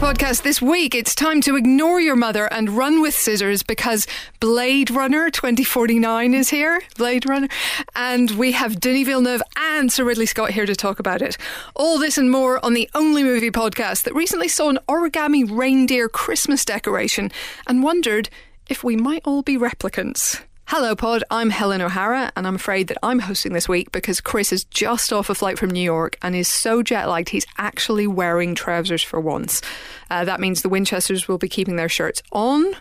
podcast this week. It's time to ignore your mother and run with scissors because Blade Runner 2049 is here. Blade Runner. And we have Denis Villeneuve and Sir Ridley Scott here to talk about it. All this and more on the only movie podcast that recently saw an origami reindeer Christmas decoration and wondered if we might all be replicants. Hello, Pod. I'm Helen O'Hara, and I'm afraid that I'm hosting this week because Chris is just off a flight from New York and is so jet lagged he's actually wearing trousers for once. Uh, that means the Winchesters will be keeping their shirts on.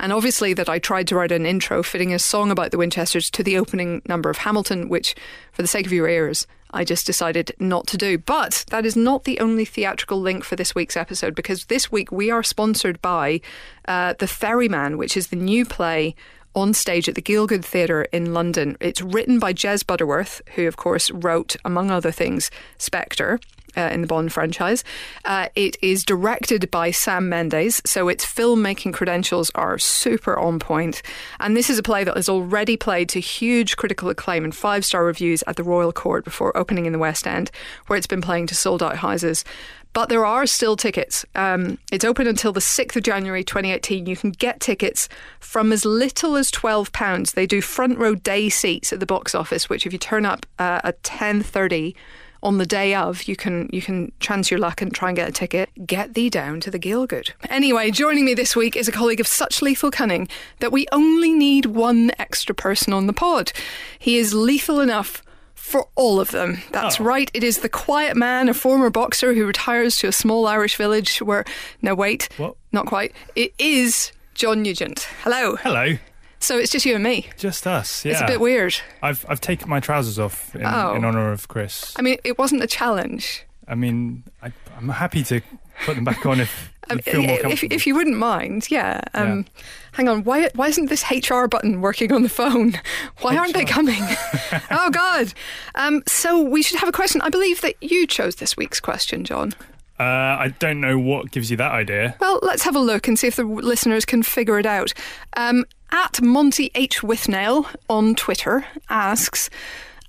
And obviously, that I tried to write an intro fitting a song about the Winchesters to the opening number of Hamilton, which, for the sake of your ears, I just decided not to do. But that is not the only theatrical link for this week's episode because this week we are sponsored by uh, The Ferryman, which is the new play on stage at the Gielgud Theatre in London. It's written by Jez Butterworth, who, of course, wrote, among other things, Spectre. Uh, in the Bond franchise. Uh, it is directed by Sam Mendes, so its filmmaking credentials are super on point. And this is a play that has already played to huge critical acclaim and five star reviews at the Royal Court before opening in the West End, where it's been playing to sold out houses. But there are still tickets. Um, it's open until the 6th of January 2018. You can get tickets from as little as £12. They do front row day seats at the box office, which if you turn up uh, at 10.30 on the day of, you can you can chance your luck and try and get a ticket. Get thee down to the Gielgud. Anyway, joining me this week is a colleague of such lethal cunning that we only need one extra person on the pod. He is lethal enough for all of them. That's Oh. right. It is the quiet man, a former boxer who retires to a small Irish village where. No, wait. What? Not quite. It is John Nugent. Hello. Hello, So it's just you and me. just us. Yeah, It's a bit weird. I've I've taken my trousers off in, Oh. in honor of Chris. I mean, it wasn't a challenge. I mean, I, I'm happy to put them back on if Um, if, if you wouldn't mind, yeah. Um, Hang on, why why isn't this HR button working on the phone? Why aren't they coming? oh God! Um, so we should have a question. I believe that you chose this week's question, John. uh, I don't know what gives you that idea. Well, let's have a look and see if the listeners can figure it out. Um, at Monty H Withnail on Twitter asks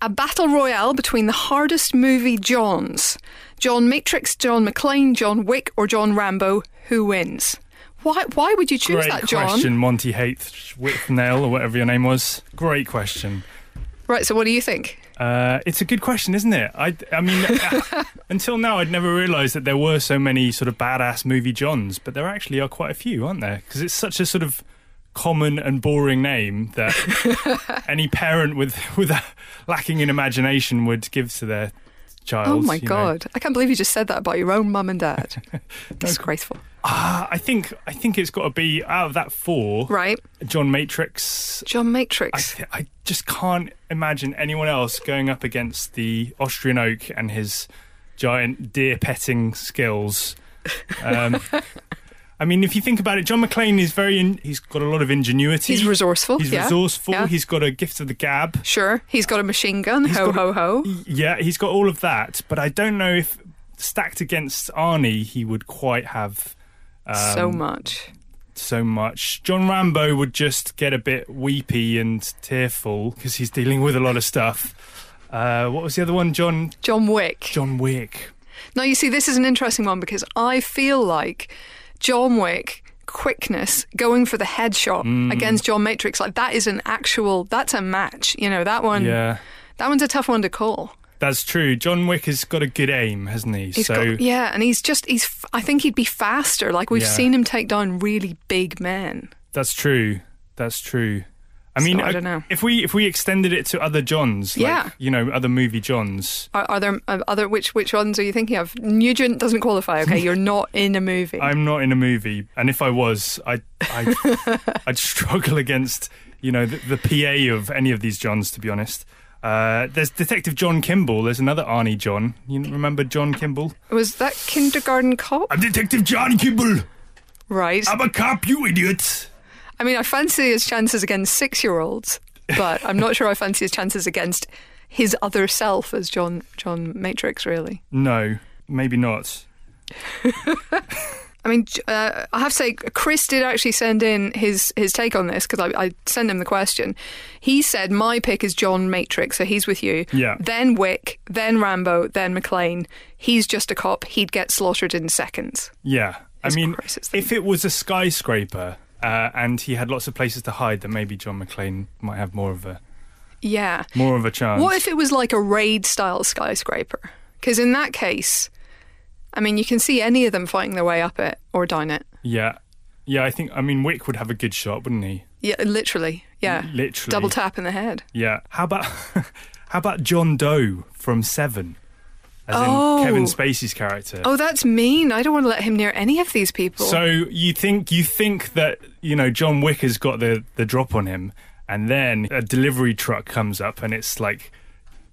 a battle royale between the hardest movie Johns: John Matrix, John McClane, John Wick, or John Rambo. Who wins? Why? Why would you choose Great that, John? question, Monty Haith Whitnail or whatever your name was. Great question. Right. So, what do you think? Uh, it's a good question, isn't it? I, I mean, uh, until now, I'd never realised that there were so many sort of badass movie Johns, but there actually are quite a few, aren't there? Because it's such a sort of common and boring name that any parent with with a, lacking in imagination would give to their child. Oh my you know. God! I can't believe you just said that about your own mum and dad. Disgraceful. Ah, I think I think it's got to be out of that four. Right, John Matrix. John I, Matrix. th- I just can't imagine anyone else going up against the Austrian oak and his giant deer petting skills. Um, I mean, if you think about it, John McClane is very. In, he's got a lot of ingenuity. He's resourceful. He's yeah. resourceful. Yeah. He's got a gift of the gab. Sure, he's got a machine gun. He's ho ho a- ho. Yeah, he's got all of that. But I don't know if stacked against Arnie, he would quite have um, so much. so much. John Rambo would just get a bit weepy and tearful because he's dealing with a lot of stuff. Uh, what was the other one? John John Wick. John Wick. Now, you see, this is an interesting one because I feel like John Wick quickness going for the headshot Mm. against John Matrix like that is an actual that's a match you know that one Yeah, that one's a tough one to call that's true. John Wick has got a good aim, hasn't he? He's so got, yeah and he's just he's I think he'd be faster like we've Yeah. seen him take down really big men that's true. That's true. I So, mean, I uh, don't know. if we if we extended it to other Johns, like, Yeah. you know, other movie Johns. are, are there uh, other which which ones are you thinking of Nugent doesn't qualify okay you're not in a movie I'm not in a movie, and if I was, I I I'd struggle against you know the, the PA of any of these Johns. To be honest, uh, there's Detective John Kimball. There's another Arnie John. You remember John Kimball? was that kindergarten cop I'm Detective John Kimball. right I'm a cop, you idiot. I mean, I fancy his chances against six year olds, but I'm not sure I fancy his chances against his other self as John John Matrix, really. No, maybe not. I mean, uh, I have to say, Chris did actually send in his, his take on this because I, I sent him the question. He said, My pick is John Matrix, so he's with you. Yeah. Then Wick, then Rambo, then McClane. He's just a cop. He'd get slaughtered in seconds. Yeah, I mean, if it was a skyscraper uh, and he had lots of places to hide, that maybe John McClane might have more of a yeah. more of a chance. What if it was like a raid style skyscraper? Because in that case, I mean, you can see any of them fighting their way up it or down it. Yeah, yeah. I think. I mean, Wick would have a good shot, wouldn't he? Yeah, literally. Yeah. Literally. Double tap in the head. Yeah. How about how about John Doe from Seven, as Oh. in Kevin oh. Spacey's character? Oh, that's mean. I don't want to let him near any of these people. So you think you think that you know John Wick has got the the drop on him, and then a delivery truck comes up, and it's like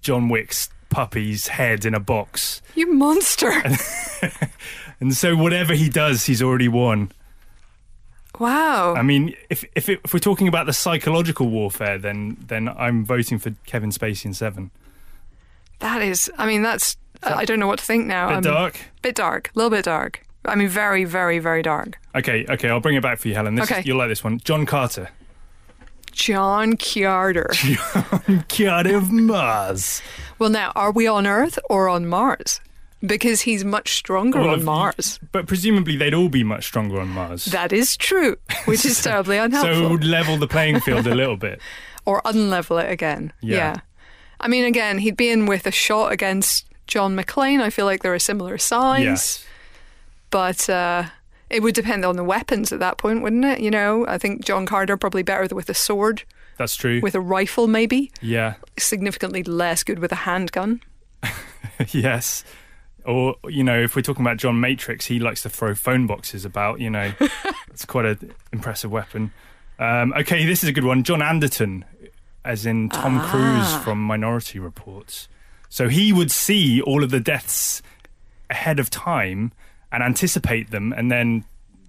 John Wick's puppy's head in a box, you monster. and so whatever he does, he's already won. wow. I mean, if if, it, if we're talking about the psychological warfare, then then I'm voting for Kevin Spacey in Seven. that is, I mean, that's, Uh, I don't know what to think now. Bit I'm- dark. Bit dark. A little bit dark. I mean, very, very, very dark. Okay, okay, I'll bring it back for you, Helen. This Okay. is, you'll like this one. John Carter. John Carter. John Carter of Mars. well, now, are we on Earth or on Mars? Because he's much stronger Well, on Mars. But presumably they'd all be much stronger on Mars. That is true, which is terribly unhelpful. so it would level the playing field a little bit. or unlevel it again. Yeah. I mean, again, he'd be in with a shot against John McClane. I feel like they're a similar size. Yes. But uh, it would depend on the weapons at that point, wouldn't it? You know, I think John Carter probably better with a sword, That's true. with a rifle, maybe. yeah. Significantly less good with a handgun. yes. Or, you know, if we're talking about John Matrix, he likes to throw phone boxes about, you know. it's quite an impressive weapon. Um, okay, this is a good one. John Anderton, as in Tom Ah. Cruise from Minority Reports. So he would see all of the deaths ahead of time and anticipate them and then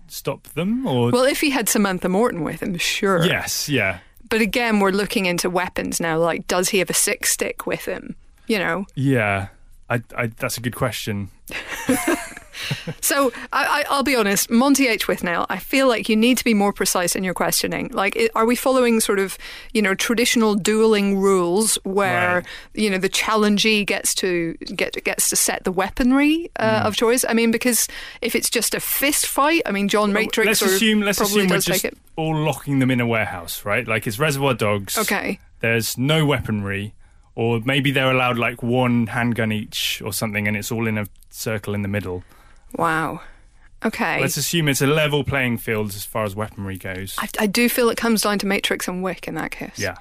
stop them or Well, if he had Samantha Morton with him, sure. yes yeah But again, we're looking into weapons now. Like, does he have a sick stick with him? You know, yeah I, I, that's a good question So I, I, I'll be honest, Monty H. Withnail, I feel like you need to be more precise in your questioning. Like, are we following sort of, you know, traditional dueling rules where Right. you know the challengee gets to get gets to set the weaponry uh, of choice? I mean, because if it's just a fist fight, I mean, John Matrix let's assume let's probably assume we're does just take it. all locking them in a warehouse right like it's reservoir dogs Okay. there's no weaponry or maybe they're allowed like one handgun each or something and it's all in a circle in the middle Wow. Okay. let's assume it's a level playing field as far as weaponry goes I, I do feel it comes down to Matrix and Wick in that case. yeah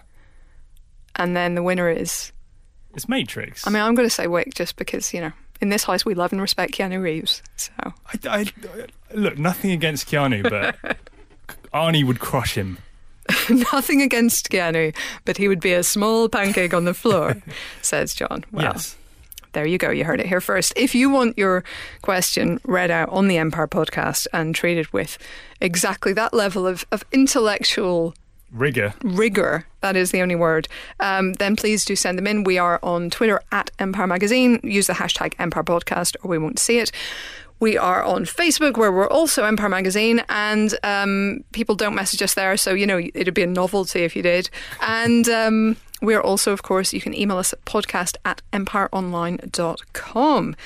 And then the winner is. it's matrix I mean, I'm going to say Wick just because you know in this house we love and respect Keanu Reeves. So. I, I- look nothing against keanu but arnie would crush him Nothing against Keanu, but he would be a small pancake on the floor, says John. Well, yes there you go. You heard it here first. If you want your question read out on the Empire podcast and treated with exactly that level of, of intellectual rigor rigor, that is the only word, um, then please do send them in. We are on Twitter at Empire Magazine. Use the hashtag Empire Podcast or we won't see it. We are on Facebook where we're also Empire Magazine and um, people don't message us there. So, you know, it'd be a novelty if you did. And um, we're also, of course, you can email us at podcast at empireonline.com.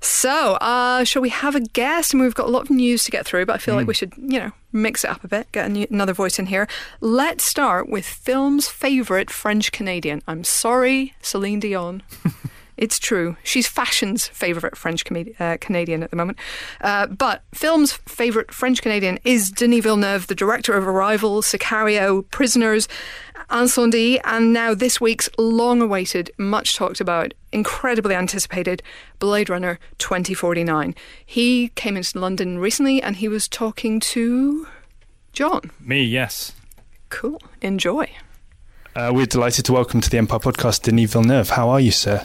So, uh, shall we have a guest? And we've got a lot of news to get through, but I feel like we should, you know, mix it up a bit, get new, another voice in here. Let's start with film's favourite French Canadian. I'm sorry, Celine Dion. It's true. She's fashion's favourite French com- uh, Canadian at the moment. Uh, but film's favourite French Canadian is Denis Villeneuve, the director of Arrival, Sicario, Prisoners, Incendies, and now this week's long awaited, much talked about, incredibly anticipated Blade Runner 2049. He came into London recently and he was talking to John. me yes Cool. Enjoy. Uh, we're delighted to welcome to the empire podcast denis villeneuve how are you sir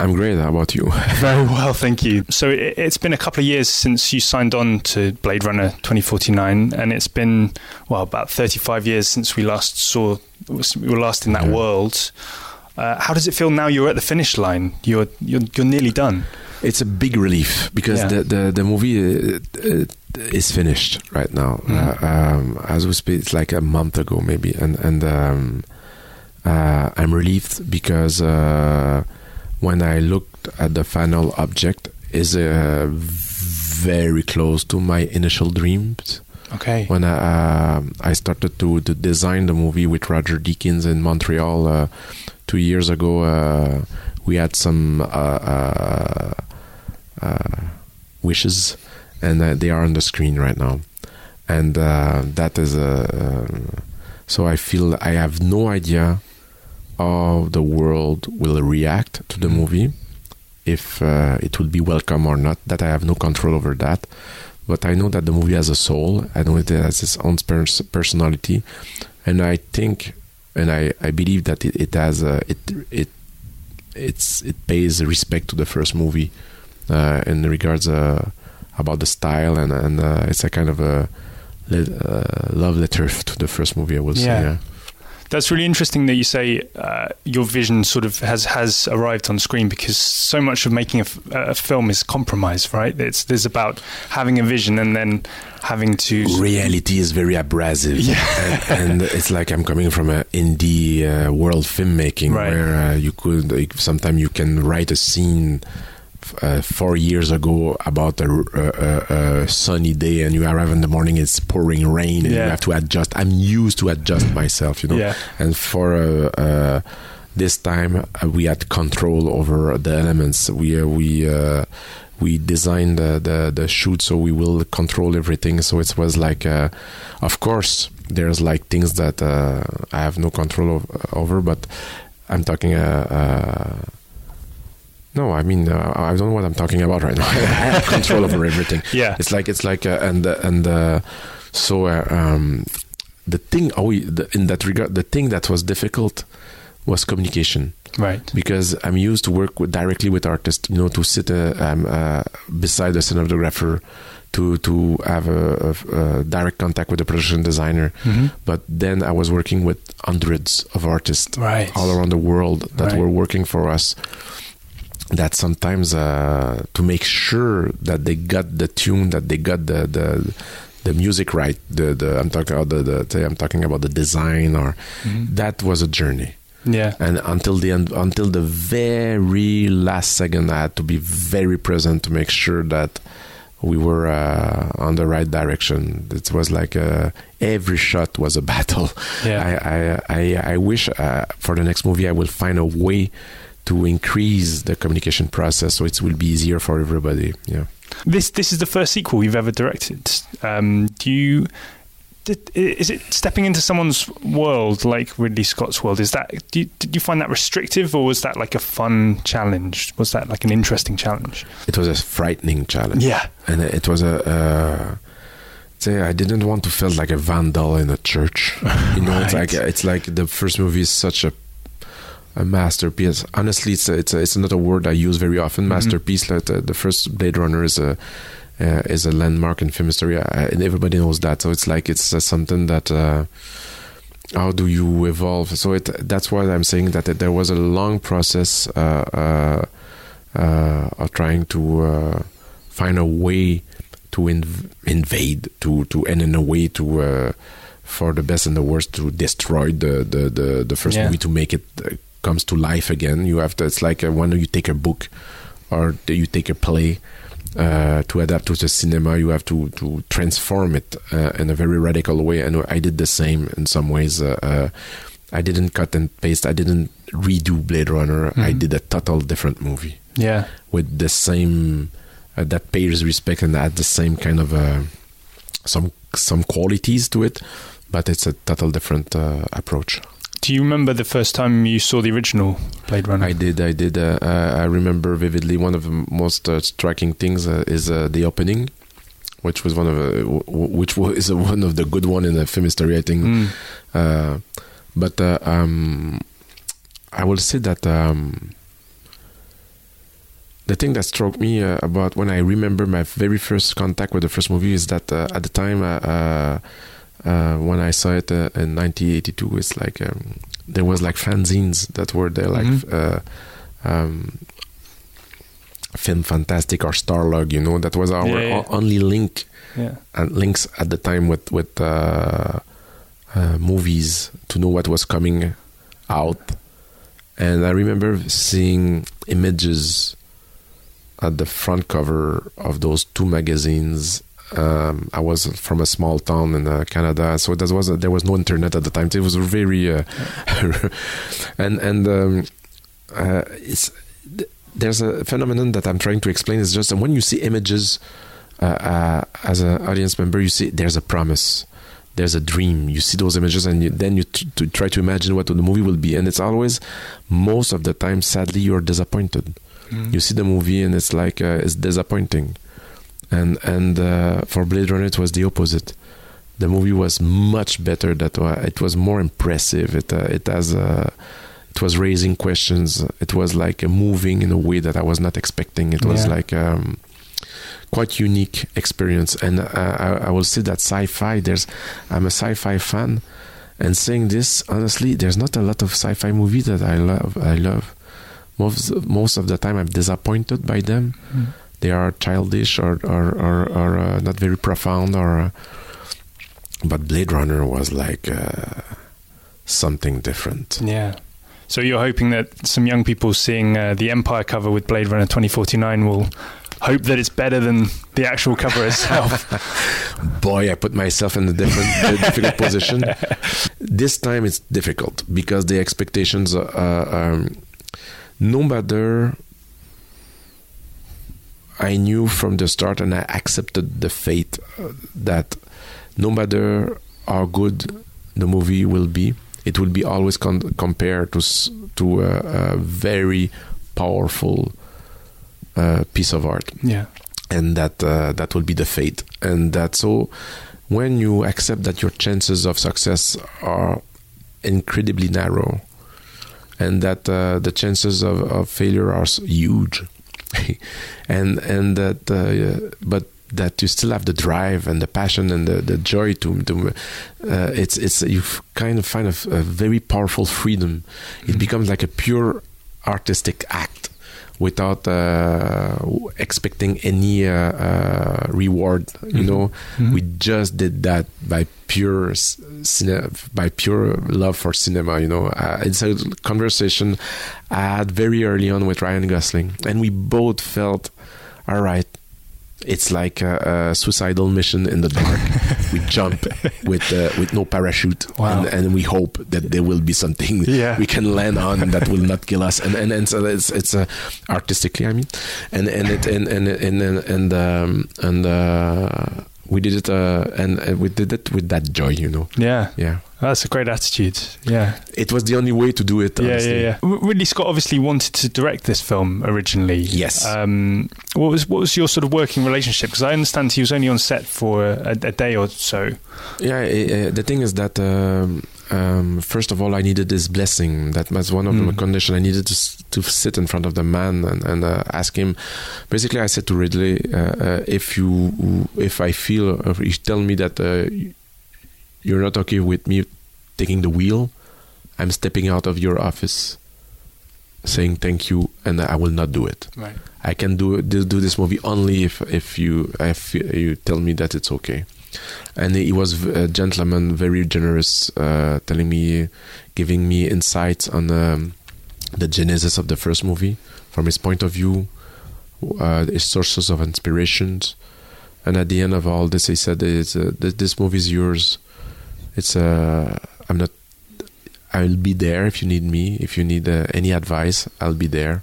I'm great. How about you? Very well, thank you. So it, it's been a couple of years since you signed on to Blade Runner 2049, and it's been well about 35 years since we last saw we were last in that Yeah. world. Uh, how does it feel now? You're at the finish line. You're you're, you're nearly done. It's a big relief because Yeah. the, the the movie uh, uh, is finished right now. Mhm. Uh, um, as we speak, it's like a month ago maybe, and and um, uh, I'm relieved because uh, when I looked at the final object, is a very close to my initial dreams. Okay. When I, uh, I started to, to design the movie with Roger Deakins in Montreal uh, two years ago, uh, we had some uh, uh, uh, wishes, and they are on the screen right now. And that is a. so I feel I have no idea how the world will react to the Mm. movie, if it will be welcome or not. That I have no control over that but I know that the movie has a soul. I know it has its own pers- personality, and I think, and I, I believe that it, it has a, it it it's it pays respect to the first movie uh, in regards uh, about the style and and uh, it's a kind of a uh, love letter to the first movie. I will say. Yeah. That's really interesting that you say uh, your vision sort of has has arrived on screen because so much of making a, f- a film is compromise, right? It's there's about having a vision and then having to reality is very abrasive Yeah. and, and it's like i'm coming from an indie uh, world filmmaking Right. where uh, you could like, sometimes you can write a scene uh, four years ago about a, a, a, sunny day and you arrive in the morning it's pouring rain and you have to adjust. I'm used to adjust myself you know? Yeah. and for uh, uh, this time uh, we had control over the elements. We uh, we uh, we designed the, the the shoot so we will control everything. So it was like uh, of course there's like things that uh, I have no control over but I'm talking uh, uh, no I mean uh, I don't know what I'm talking about right now. I have control over everything. Yeah. It's like it's like uh, and uh, and uh, so uh, um, the thing oh, the, in that regard the thing that was difficult was communication. Right. Because I'm used to work with, directly with artists you know to sit uh, um, uh, beside the cinematographer to to have a, a, a direct contact with the production designer. Hmm but then I was working with hundreds of artists right. all around the world that Right. were working for us that sometimes uh, to make sure that they got the tune that they got the the, the music right the, the I'm talking about the, the I'm talking about the design or Mhm. that was a journey. Yeah. And until the end until the very last second I had to be very present to make sure that we were uh, on the right direction. It was like uh, every shot was a battle. Yeah. I, I, I, I wish uh, for the next movie I will find a way to increase the communication process so it will be easier for everybody. Yeah. This this is the first sequel you've ever directed. Um, do you? Did, is it stepping into someone's world like Ridley Scott's world? Is that you, did you find that restrictive or was that like a fun challenge? Was that like an interesting challenge? It was a frightening challenge. Yeah, And it was a. Uh, say I didn't want to feel like a vandal in a church. You know, it's like it's like the first movie is such a a masterpiece. Honestly, it's a, it's a, it's not a word I use very often. Mhm. Masterpiece. Like the, the first Blade Runner is a uh, is a landmark in film history, uh, and everybody knows that. So it's like it's uh, something that. Uh, how do you evolve? So it that's why I'm saying that there was a long process uh, uh, uh, of trying to uh, find a way to inv- invade, to to and in a way to uh, for the best and the worst to destroy the the the, the first Yeah. movie to make it comes to life again. You have to. It's like uh, when you take a book or you take a play. Uh, to adapt to the cinema, you have to to transform it uh, in a very radical way, and I did the same in some ways. Uh, uh, I didn't cut and paste. I didn't redo Blade Runner. I Mhm. did a total different movie yeah, with the same uh, that pays respect and had the same kind of uh, some some qualities to it, but it's a total different uh, approach. Do you remember the first time you saw the original Blade Runner? I did, I did. Uh, I remember vividly. One of the most uh, striking things uh, is uh, the opening, which was one of uh, which was one of the good one in the film history, I think. Mm. Uh, but uh, um, I will say that um, the thing that struck me uh, about when I remember my very first contact with the first movie is that uh, at the time uh, uh, uh, when I saw it uh, in 1982, it's like um, there was like fanzines that were there, like Mhm. uh, um, Film Fantastic or Starlog. You know, that was our Yeah, yeah. only link Yeah, and links at the time with with uh, uh, movies to know what was coming out. And I remember seeing images at the front cover of those two magazines. Um, I was from a small town in uh, Canada, so there was there was no internet at the time. It was very uh, and and um, uh, it's there's a phenomenon that I'm trying to explain. Is just when you see images uh, uh, as an audience member, you see there's a promise, there's a dream. You see those images, and you, then you t- to try to imagine what the movie will be. And it's always, most of the time, sadly, you're disappointed. Mm. You see the movie, and it's like uh, it's disappointing. And and uh, for Blade Runner, it was the opposite. The movie was much better. That it was more impressive. It uh, it has. Uh, it was raising questions. It was like moving in a way that I was not expecting. It was Yeah. like um, quite unique experience. And uh, I, I will say that sci-fi. There's, I'm a sci-fi fan, and saying this honestly, there's not a lot of sci-fi movies that I love. I love most most of the time. I'm disappointed by them. Mm. They are childish or or or, or uh, not very profound. Or uh, but Blade Runner was like uh, something different. Yeah. So you're hoping that some young people seeing uh, the Empire cover with Blade Runner 2049 will hope that it's better than the actual cover itself. boy, I put myself in a different a difficult position. This time it's difficult because the expectations are um, no matter. I knew from the start, and I accepted the fate uh, that no matter how good the movie will be, it will be always con- compared to to a, a very powerful uh, piece of art yeah. and that uh, that will be the fate and that so when you accept that your chances of success are incredibly narrow and that uh, the chances of, of failure are huge and and that uh, but that you still have the drive and the passion and the, the joy to, to uh, it's it's you kind of find a very powerful freedom it Mhm. becomes like a pure artistic act without uh, expecting any uh, uh, reward. You Mhm. know, Mhm. we just did that by pure cine- by pure love for cinema. You know, uh, it's a conversation I had very early on with Ryan Gosling, and we both felt, all right. It's like a, a suicidal mission in the dark. we jump with uh, with no parachute, Wow. and, and we hope that there will be something Yeah. we can land on that will not kill us and and, and so it's it's uh, artistically i mean and and it and and and and, and um and uh we did it uh and uh, we did it with that joy you know Yeah. yeah That's a great attitude. Yeah. it was the only way to do it Yeah, honestly. yeah, yeah. Ridley Scott obviously wanted to direct this film originally. Yes. Um, what was what was your sort of working relationship? Because I understand he was only on set for a, a day or so. Yeah, uh, the thing is that um, um, first of all, I needed this blessing. That was one of Mm. the conditions. I needed to to sit in front of the man and, and uh, ask him. Basically, I said to Ridley, uh, uh, if you, if I feel, if you tell me that uh, you're not okay with me taking the wheel, I'm stepping out of your office, saying thank you, and I will not do it. Right. I can do do, do this movie only if if you if you tell me that it's okay. And he was a gentleman, very generous, uh, telling me, giving me insights on um, the genesis of the first movie from his point of view, uh, his sources of inspirations. And at the end of all this, he said, "Is uh, this movie is yours. It's uh, I'm not. I'll be there if you need me. If you need uh, any advice, I'll be there.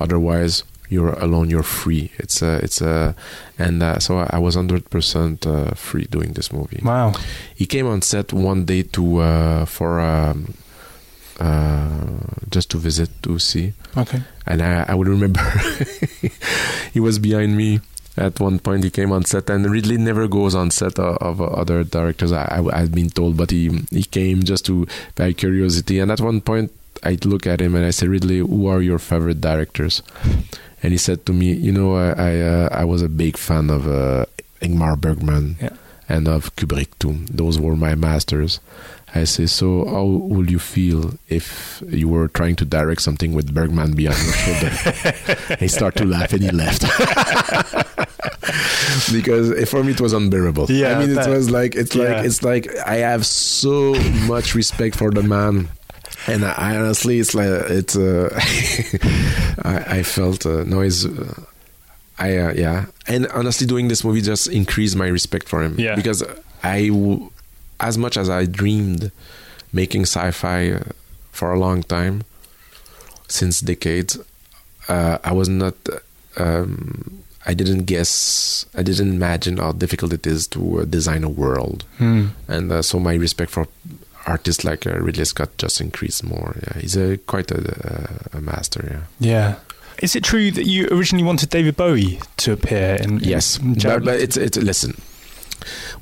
Otherwise, you're alone. You're free. It's a. It's a. And uh, so I was hundred percent uh, free doing this movie. Wow. He came on set one day to uh, for um, uh, just to visit to see, Okay. and I, I would remember he was behind me at one point. He came on set, and Ridley never goes on set of, of other directors. I, I had been told, but he he came just to by curiosity. And at one point, I look at him and I said, Ridley, who are your favorite directors? And he said to me, you know, I I, uh, I was a big fan of uh, Ingmar Bergman Yeah. and of Kubrick too. Those were my masters. I say, so how would you feel if you were trying to direct something with Bergman behind your shoulder? he started to laugh and he left. because for me it was unbearable. Yeah, I mean, I it was like it's like it's like I have so much respect for the man. And I honestly, it's like it's. Uh, I, I felt uh, no. He's, uh, I uh, yeah, and honestly, doing this movie just increased my respect for him. Yeah. because I, w- as much as I dreamed making sci-fi uh, for a long time, since decades, uh, I was not. Um, I didn't guess. I didn't imagine how difficult it is to uh, design a world, Hmm. and uh, so my respect for artists like uh, Ridley Scott just increase more. Yeah, he's a quite a, a master. Yeah. Yeah. Is it true that you originally wanted David Bowie to appear in? Yes, in but, but it's it's listen.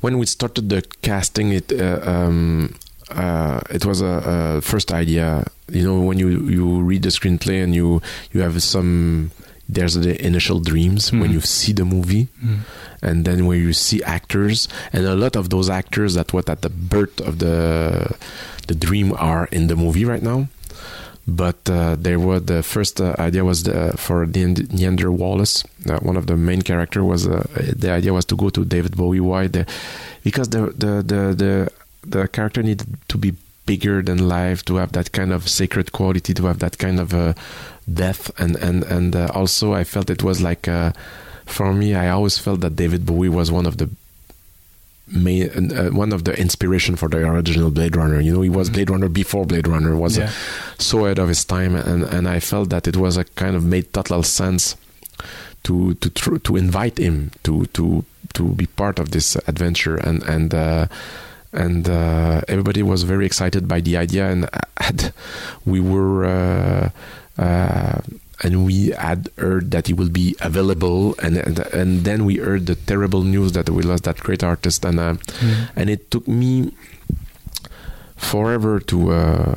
When we started the casting, it uh, um, uh, it was a, a first idea. You know, when you you read the screenplay and you you have some. There's the initial dreams when Mhm. you see the movie, Mm. and then when you see actors, and a lot of those actors that were at the birth of the the dream are in the movie right now. But uh, there were the first uh, idea was the, for Neand- Niander Wallace. Uh, one of the main character was uh, the idea was to go to David Bowie. Why? The, because the, the the the the character needed to be bigger than life, to have that kind of sacred quality, to have that kind of uh, depth, and and and uh, also I felt it was like. Uh, for me, I always felt that David Bowie was one of the main, uh, one of the inspiration for the original Blade Runner. You know, he was Mhm. Blade Runner before Blade Runner was Yeah. so ahead of his time, and and I felt that it was a kind of made total sense to to tr- to invite him to to to be part of this adventure, and and. Uh, and uh, everybody was very excited by the idea, and had, we were uh, uh, and we had heard that he will be available, and, and and then we heard the terrible news that we lost that great artist, and uh, Mm. and it took me forever to uh,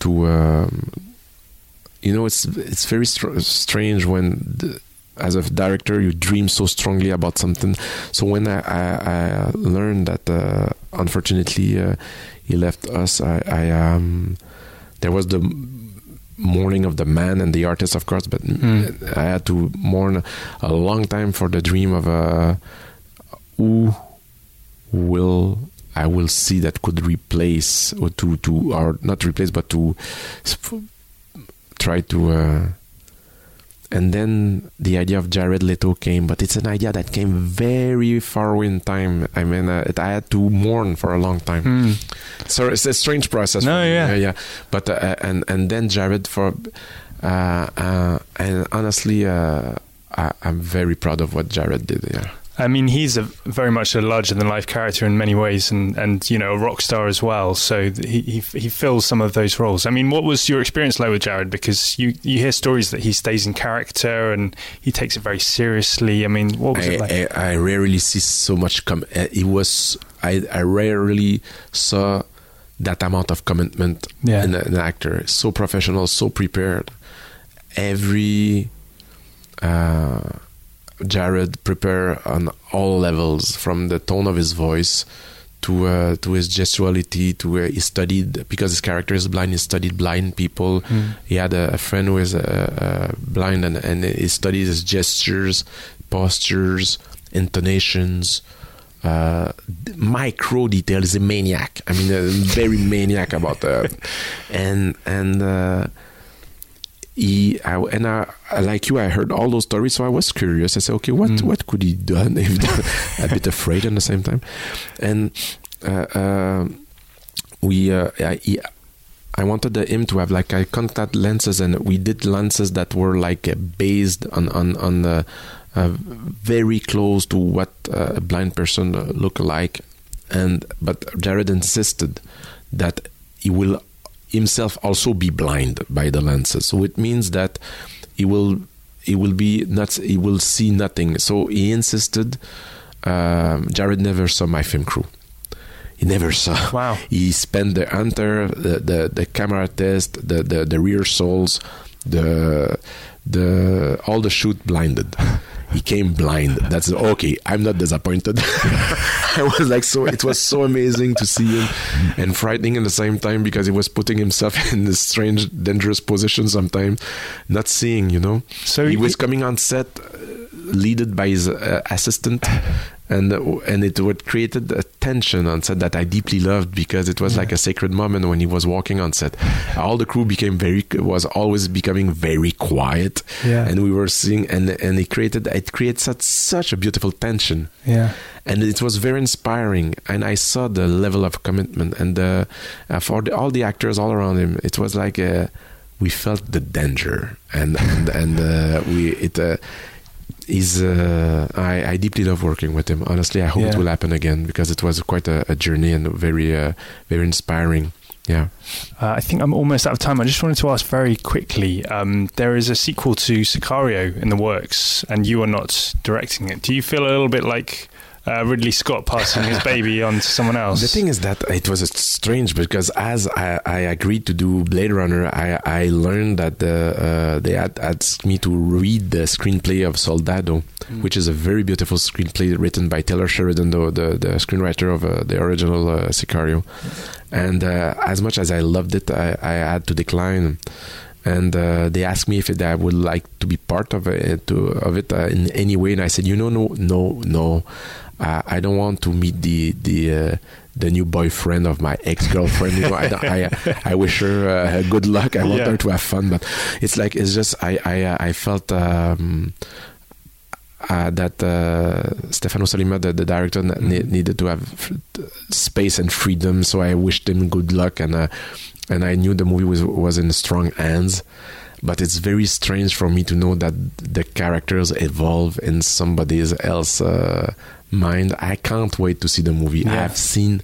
to um, you know it's it's very str- strange when the, as a director you dream so strongly about something so when i i, I learned that uh, unfortunately uh, he left us i i um there was the mourning of the man and the artist of course but Mm. i had to mourn a long time for the dream of uh who will I will see that could replace or to to or not replace but to try to uh, and then the idea of Jared Leto came but it's an idea that came very far away in time. I mean uh, it, I had to mourn for a long time. Mm. so it's a strange process No, yeah. yeah but uh, and and then Jared for uh, uh, and honestly uh, I, I'm very proud of what Jared did yeah I mean, he's a very much a larger than life character in many ways, and, and you know a rock star as well. So he, he he fills some of those roles. I mean, what was your experience like with Jared? Because you you hear stories that he stays in character and he takes it very seriously. I mean, what was I, it like? I, I rarely see so much. Com- uh, it was I, I rarely saw that amount of commitment Yeah. in a- an actor. So professional, so prepared. Every uh, Jared prepare on all levels, from the tone of his voice to uh, to his gestuality. To uh, he studied because his character is blind. He studied blind people Mm. he had a, a friend who is uh, uh, blind and, and he studied his gestures, postures, intonations, uh, micro details. He's a maniac. I mean, a very maniac about that. And and uh, he I, and I, like you, I heard all those stories, so I was curious. I said, okay, what Mm. what could he done? If a bit afraid at the same time, and uh, uh, we uh, I, he, I wanted him to have like a contact lenses, and we did lenses that were like uh, based on on on the uh, very close to what uh, a blind person uh, look like, and but Jared insisted that he will himself also be blind by the lenses, so it means that he will he will be not he will see nothing. So he insisted. Um, Jared never saw my film crew. He never saw Wow. he spent the hunter, the, the, the camera test, the, the, the rehearsals, the the all the shoot blinded. He came blind. That's okay. I'm not disappointed. I was like so. It was so amazing to see him, and frightening at the same time because he was putting himself in this strange, dangerous position sometimes, not seeing. You know, So he he- was coming on set, uh, leaded by his uh, assistant, and and it would created a tension on set that I deeply loved because it was Yeah. like a sacred moment when he was walking on set. All the crew became very was always becoming very quiet, Yeah. and we were seeing and and it created it created such such a beautiful tension Yeah. and it was very inspiring and i saw the level of commitment and uh, uh, for the, all the actors all around him it was like uh, we felt the danger and and, and uh, we it uh, is uh, I, I deeply love working with him honestly i hope it will happen again because it was quite a, a journey and very uh, very inspiring yeah Uh, I think I'm almost out of time. I just wanted to ask very quickly. Um, there is a sequel to Sicario in the works, and you are not directing it. Do you feel a little bit like uh, Ridley Scott passing his baby on to someone else? The thing is that it was strange because as I, I agreed to do Blade Runner, I, I learned that the, uh, they had asked me to read the screenplay of Soldado, Mm. which is a very beautiful screenplay written by Taylor Sheridan, the, the, the screenwriter of uh, the original uh, Sicario. And uh, as much as I loved it, I, I had to decline. And uh, they asked me if it, I would like to be part of it, to, of it uh, in any way, and I said, you know, no, no, no. Uh, I don't want to meet the the uh, the new boyfriend of my ex girlfriend. You know, I, I I wish her uh, good luck. I want Yeah. her to have fun, but it's like it's just I I uh, I felt. Um, uh, that uh, Stefano Sollima, the, the director, ne- needed to have f- space and freedom. So I wished him good luck, and uh, and I knew the movie was was in strong hands. But it's very strange for me to know that the characters evolve in somebody else uh, mind. I can't wait to see the movie. Yeah. I've seen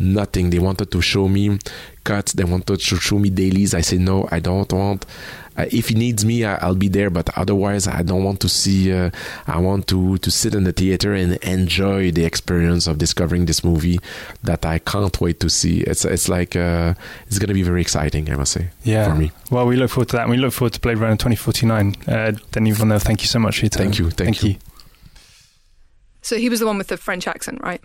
nothing. They wanted to show me cuts. They wanted to show me dailies. I said no, I don't want. Uh, if he needs me, I, I'll be there. But otherwise, I don't want to see. Uh, I want to to sit in the theater and enjoy the experience of discovering this movie that I can't wait to see. It's it's like uh, it's going to be very exciting. I must say yeah. for me. Well, we look forward to that, and we look forward to Blade Runner 2049. Uh, Denis Villeneuve, thank you so much for your time. Thank you, thank you. So he was the one with the French accent, right?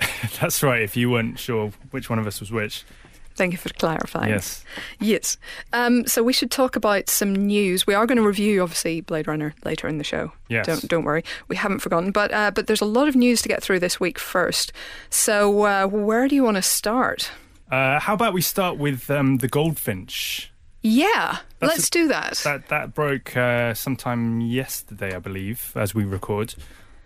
That's right. If you weren't sure which one of us was which, Thank you for clarifying. yes. Yes. Um, so we should talk about some news. We are going to review, obviously, Blade Runner later in the show. Yes. Don't don't worry. We haven't forgotten. But uh, but there's a lot of news to get through this week first. So uh, where do you want to start? Uh, how about we start with um, the Goldfinch? Yeah, That's let's do that. That that broke uh, sometime yesterday, I believe, as we record.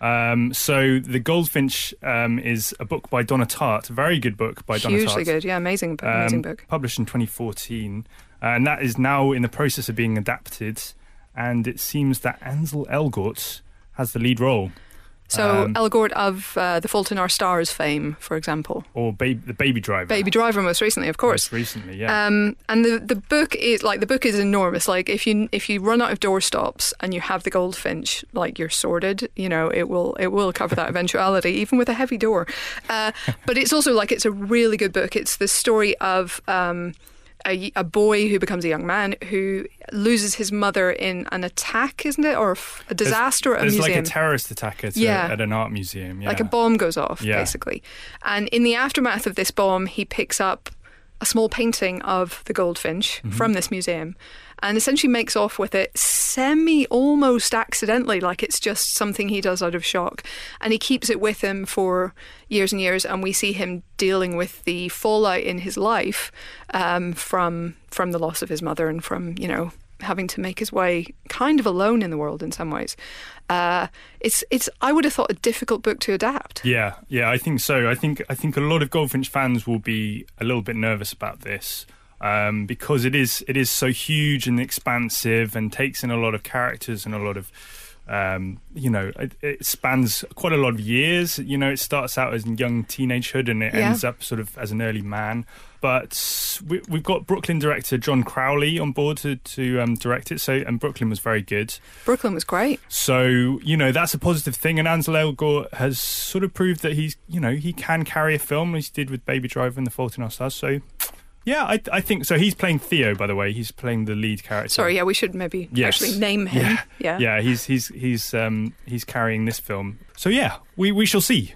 Um, so the Goldfinch um, is a book by Donna Tartt, a very good book by Donna Hugely Tartt. good. Yeah, amazing, book, amazing um, book. Published in 2014, uh, and that is now in the process of being adapted. And it seems that Ansel Elgort has the lead role, So um, Elgort of uh, The Fault in Our Stars fame, for example. or baby, the Baby Driver. Baby Driver, most recently, of course. Most recently, yeah. Um, and the the book is like the book is enormous. Like if you if you run out of doorstops and you have the goldfinch, like you're sorted, you know it will it will cover that eventuality, even with a heavy door. Uh, but it's also like it's a really good book. It's the story of. Um, a, a boy who becomes a young man who loses his mother in an attack, isn't it, or a f- a disaster at a museum? like a terrorist attack at, Yeah. a, at an art museum. Yeah. Like a bomb goes off, Yeah. basically. And in the aftermath of this bomb, he picks up a small painting of the goldfinch Mm-hmm. from this museum and essentially makes off with it semi almost accidentally, like it's just something he does out of shock. And he keeps it with him for years and years, and we see him dealing with the fallout in his life um, from from the loss of his mother and from, you know, having to make his way kind of alone in the world in some ways. Uh, it's it's I would have thought a difficult book to adapt. Yeah, yeah, I think so. I think I think a lot of Goldfinch fans will be a little bit nervous about this um, because it is it is so huge and expansive and takes in a lot of characters and a lot of um, you know it, it spans quite a lot of years. You know, it starts out as young teenagehood and it Yeah. ends up sort of as an early man. But we, we've got Brooklyn director John Crowley on board to to um, direct it. So and Brooklyn was very good. Brooklyn was great. So you know that's a positive thing, and Ansel Elgort has sort of proved that he's you know he can carry a film as he did with Baby Driver and The Fault in Our Stars. So yeah, I, I think so. He's playing Theo, by the way. He's playing the lead character. Sorry, yeah, we should maybe Yes. actually name him. Yeah. yeah, he's he's he's um he's carrying this film. So yeah, we we shall see.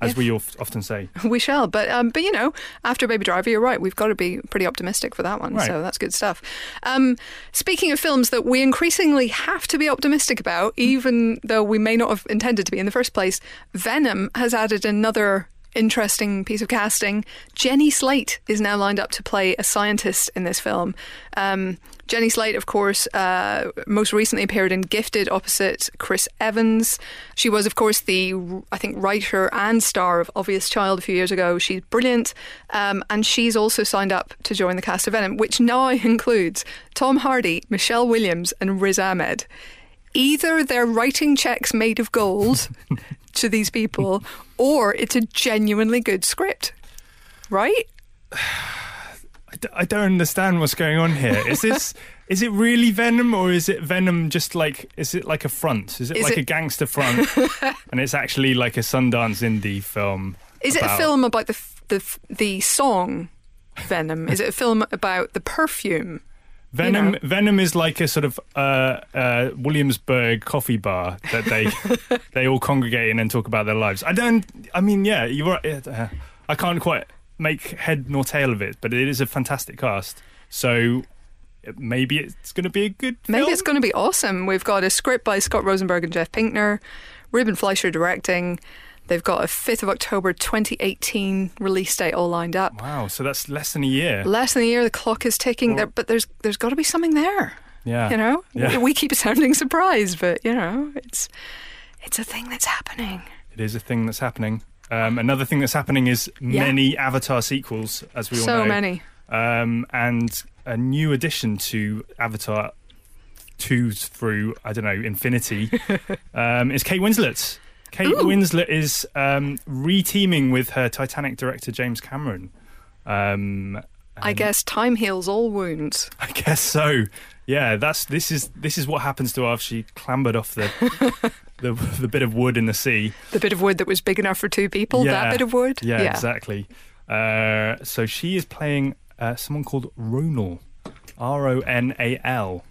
as we of- often say. We shall, but um, but you know, after Baby Driver, you're right. We've got to be pretty optimistic for that one. Right. So that's good stuff. Um, speaking of films that we increasingly have to be optimistic about, even though we may not have intended to be in the first place, Venom has added another interesting piece of casting. Jenny Slate is now lined up to play a scientist in this film. Um, Jenny Slate, of course, uh, most recently appeared in Gifted opposite Chris Evans. She was, of course, the I think writer and star of Obvious Child a few years ago. She's brilliant, um, and she's also signed up to join the cast of Venom, which now includes Tom Hardy, Michelle Williams, and Riz Ahmed. Either they're writing checks made of gold to these people, or it's a genuinely good script, right? I, d- I don't understand what's going on here. Is this is it really Venom or is it Venom just like is it like a front? Is it Is like it- a gangster front and it's actually like a Sundance indie film? Is it a about- film about the f- the f- the song Venom? Is it a film about the perfume? Venom know. Venom is like a sort of uh, uh, Williamsburg coffee bar that they they all congregate in and talk about their lives. I don't. I mean, yeah, you're right. Uh, I can't quite make head nor tail of it, but it is a fantastic cast. So maybe it's going to be a good. Maybe film? it's going to be awesome. We've got a script by Scott Rosenberg and Jeff Pinkner, Ruben Fleischer directing. They've got a 5th of October 2018 release date all lined up. Wow, so that's less than a year. Less than a year, the clock is ticking, Well- there, but there's there's got to be something there. Yeah. You know, Yeah. we keep sounding surprised, but you know, it's it's a thing that's happening. It is a thing that's happening. Um, another thing that's happening is Yeah. many Avatar sequels, as we all So know. So many. Um, and a new addition to Avatar 2 through, I don't know, infinity um, is Kate Winslet. Kate Ooh. Winslet is um, re-teaming with her Titanic director James Cameron. Um, I guess time heals all wounds. I guess so. Yeah, that's this is this is what happens to her after she clambered off the the, the bit of wood in the sea. The bit of wood that was big enough for two people, that bit of wood. Yeah, exactly. Uh, so she is playing uh, someone called Ronal, R O N A L.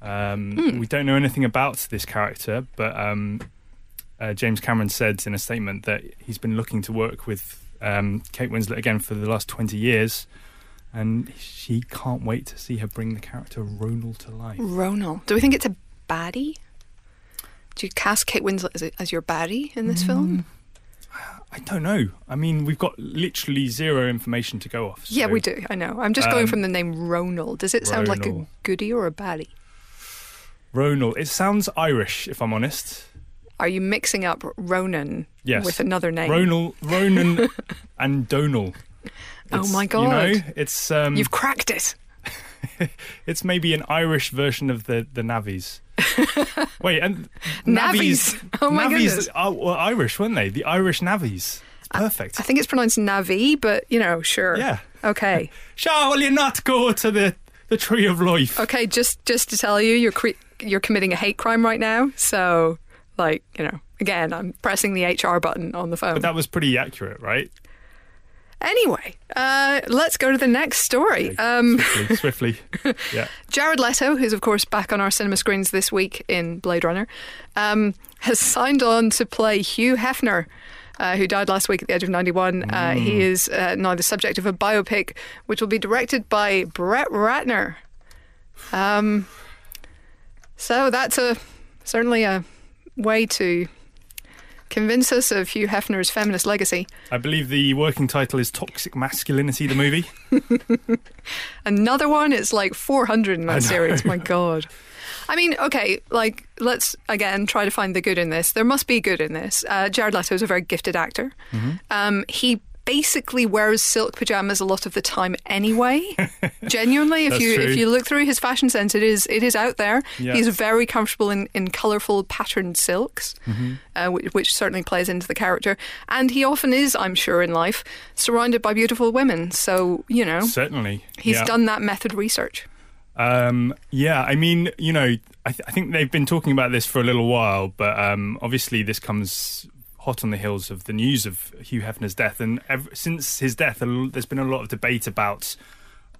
Um, Hmm. We don't know anything about this character, but um, uh, James Cameron said in a statement that he's been looking to work with um, Kate Winslet again for the last 20 years, and she can't wait to see her bring the character Ronal to life. Ronald. Do we think it's a baddie? Do you cast Kate Winslet as, a, as your baddie in this Mm. film? I don't know. I mean, we've got literally zero information to go off. Yeah, we do. I know. I'm just going Um, from the name Ronald. Does it sound like a goodie or a baddie? Ronal. It sounds Irish, if I'm honest. Are you mixing up Ronan Yes. with another name? Ronal, Ronan, and Donal. Oh It's, my You God. know, it's um, You've cracked it. it's maybe an Irish version of the the Navies. Wait, and Navies. Oh my Navies goodness. are, were Irish, weren't they? The Irish Navies. It's perfect. I think it's pronounced Navi, but you know, sure. yeah. Okay. Shall will you not go to the the tree of life? Okay. Just just to tell you, you're cre- you're committing a hate crime right now. So, like, you know, again, I'm pressing the HR button on the phone. But that was pretty accurate, right? Anyway, uh, let's go to the next story. Um, Swiftly, swiftly. Yeah. Jared Leto, who's of course back on our cinema screens this week in Blade Runner, um, has signed on to play Hugh Hefner. Uh, who died last week at the age of 91. Uh, he is uh, now the subject of a biopic which will be directed by Brett Ratner. Um, so that's a certainly a way to convince us of Hugh Hefner's feminist legacy. I believe the working title is Toxic Masculinity, the movie. Another one it's like 400 in that series. My God. I mean, okay, like, let's again try to find the good in this. There must be good in this. Uh, Jared Leto is a very gifted actor. Mm-hmm. Um, he basically wears silk pajamas a lot of the time anyway. Genuinely, if you true. if you look through his fashion sense, it is it is out there. Yeah. He's very comfortable in, in colourful patterned silks, Mm-hmm. uh, which, which certainly plays into the character. And he often is, I'm sure, in life, surrounded by beautiful women. So you know, Certainly. he's yeah. done that method research. Um, yeah, I mean, you know, I, th- I think they've been talking about this for a little while, but um, obviously this comes hot on the heels of the news of Hugh Hefner's death, and ev- since his death, there's been a lot of debate about.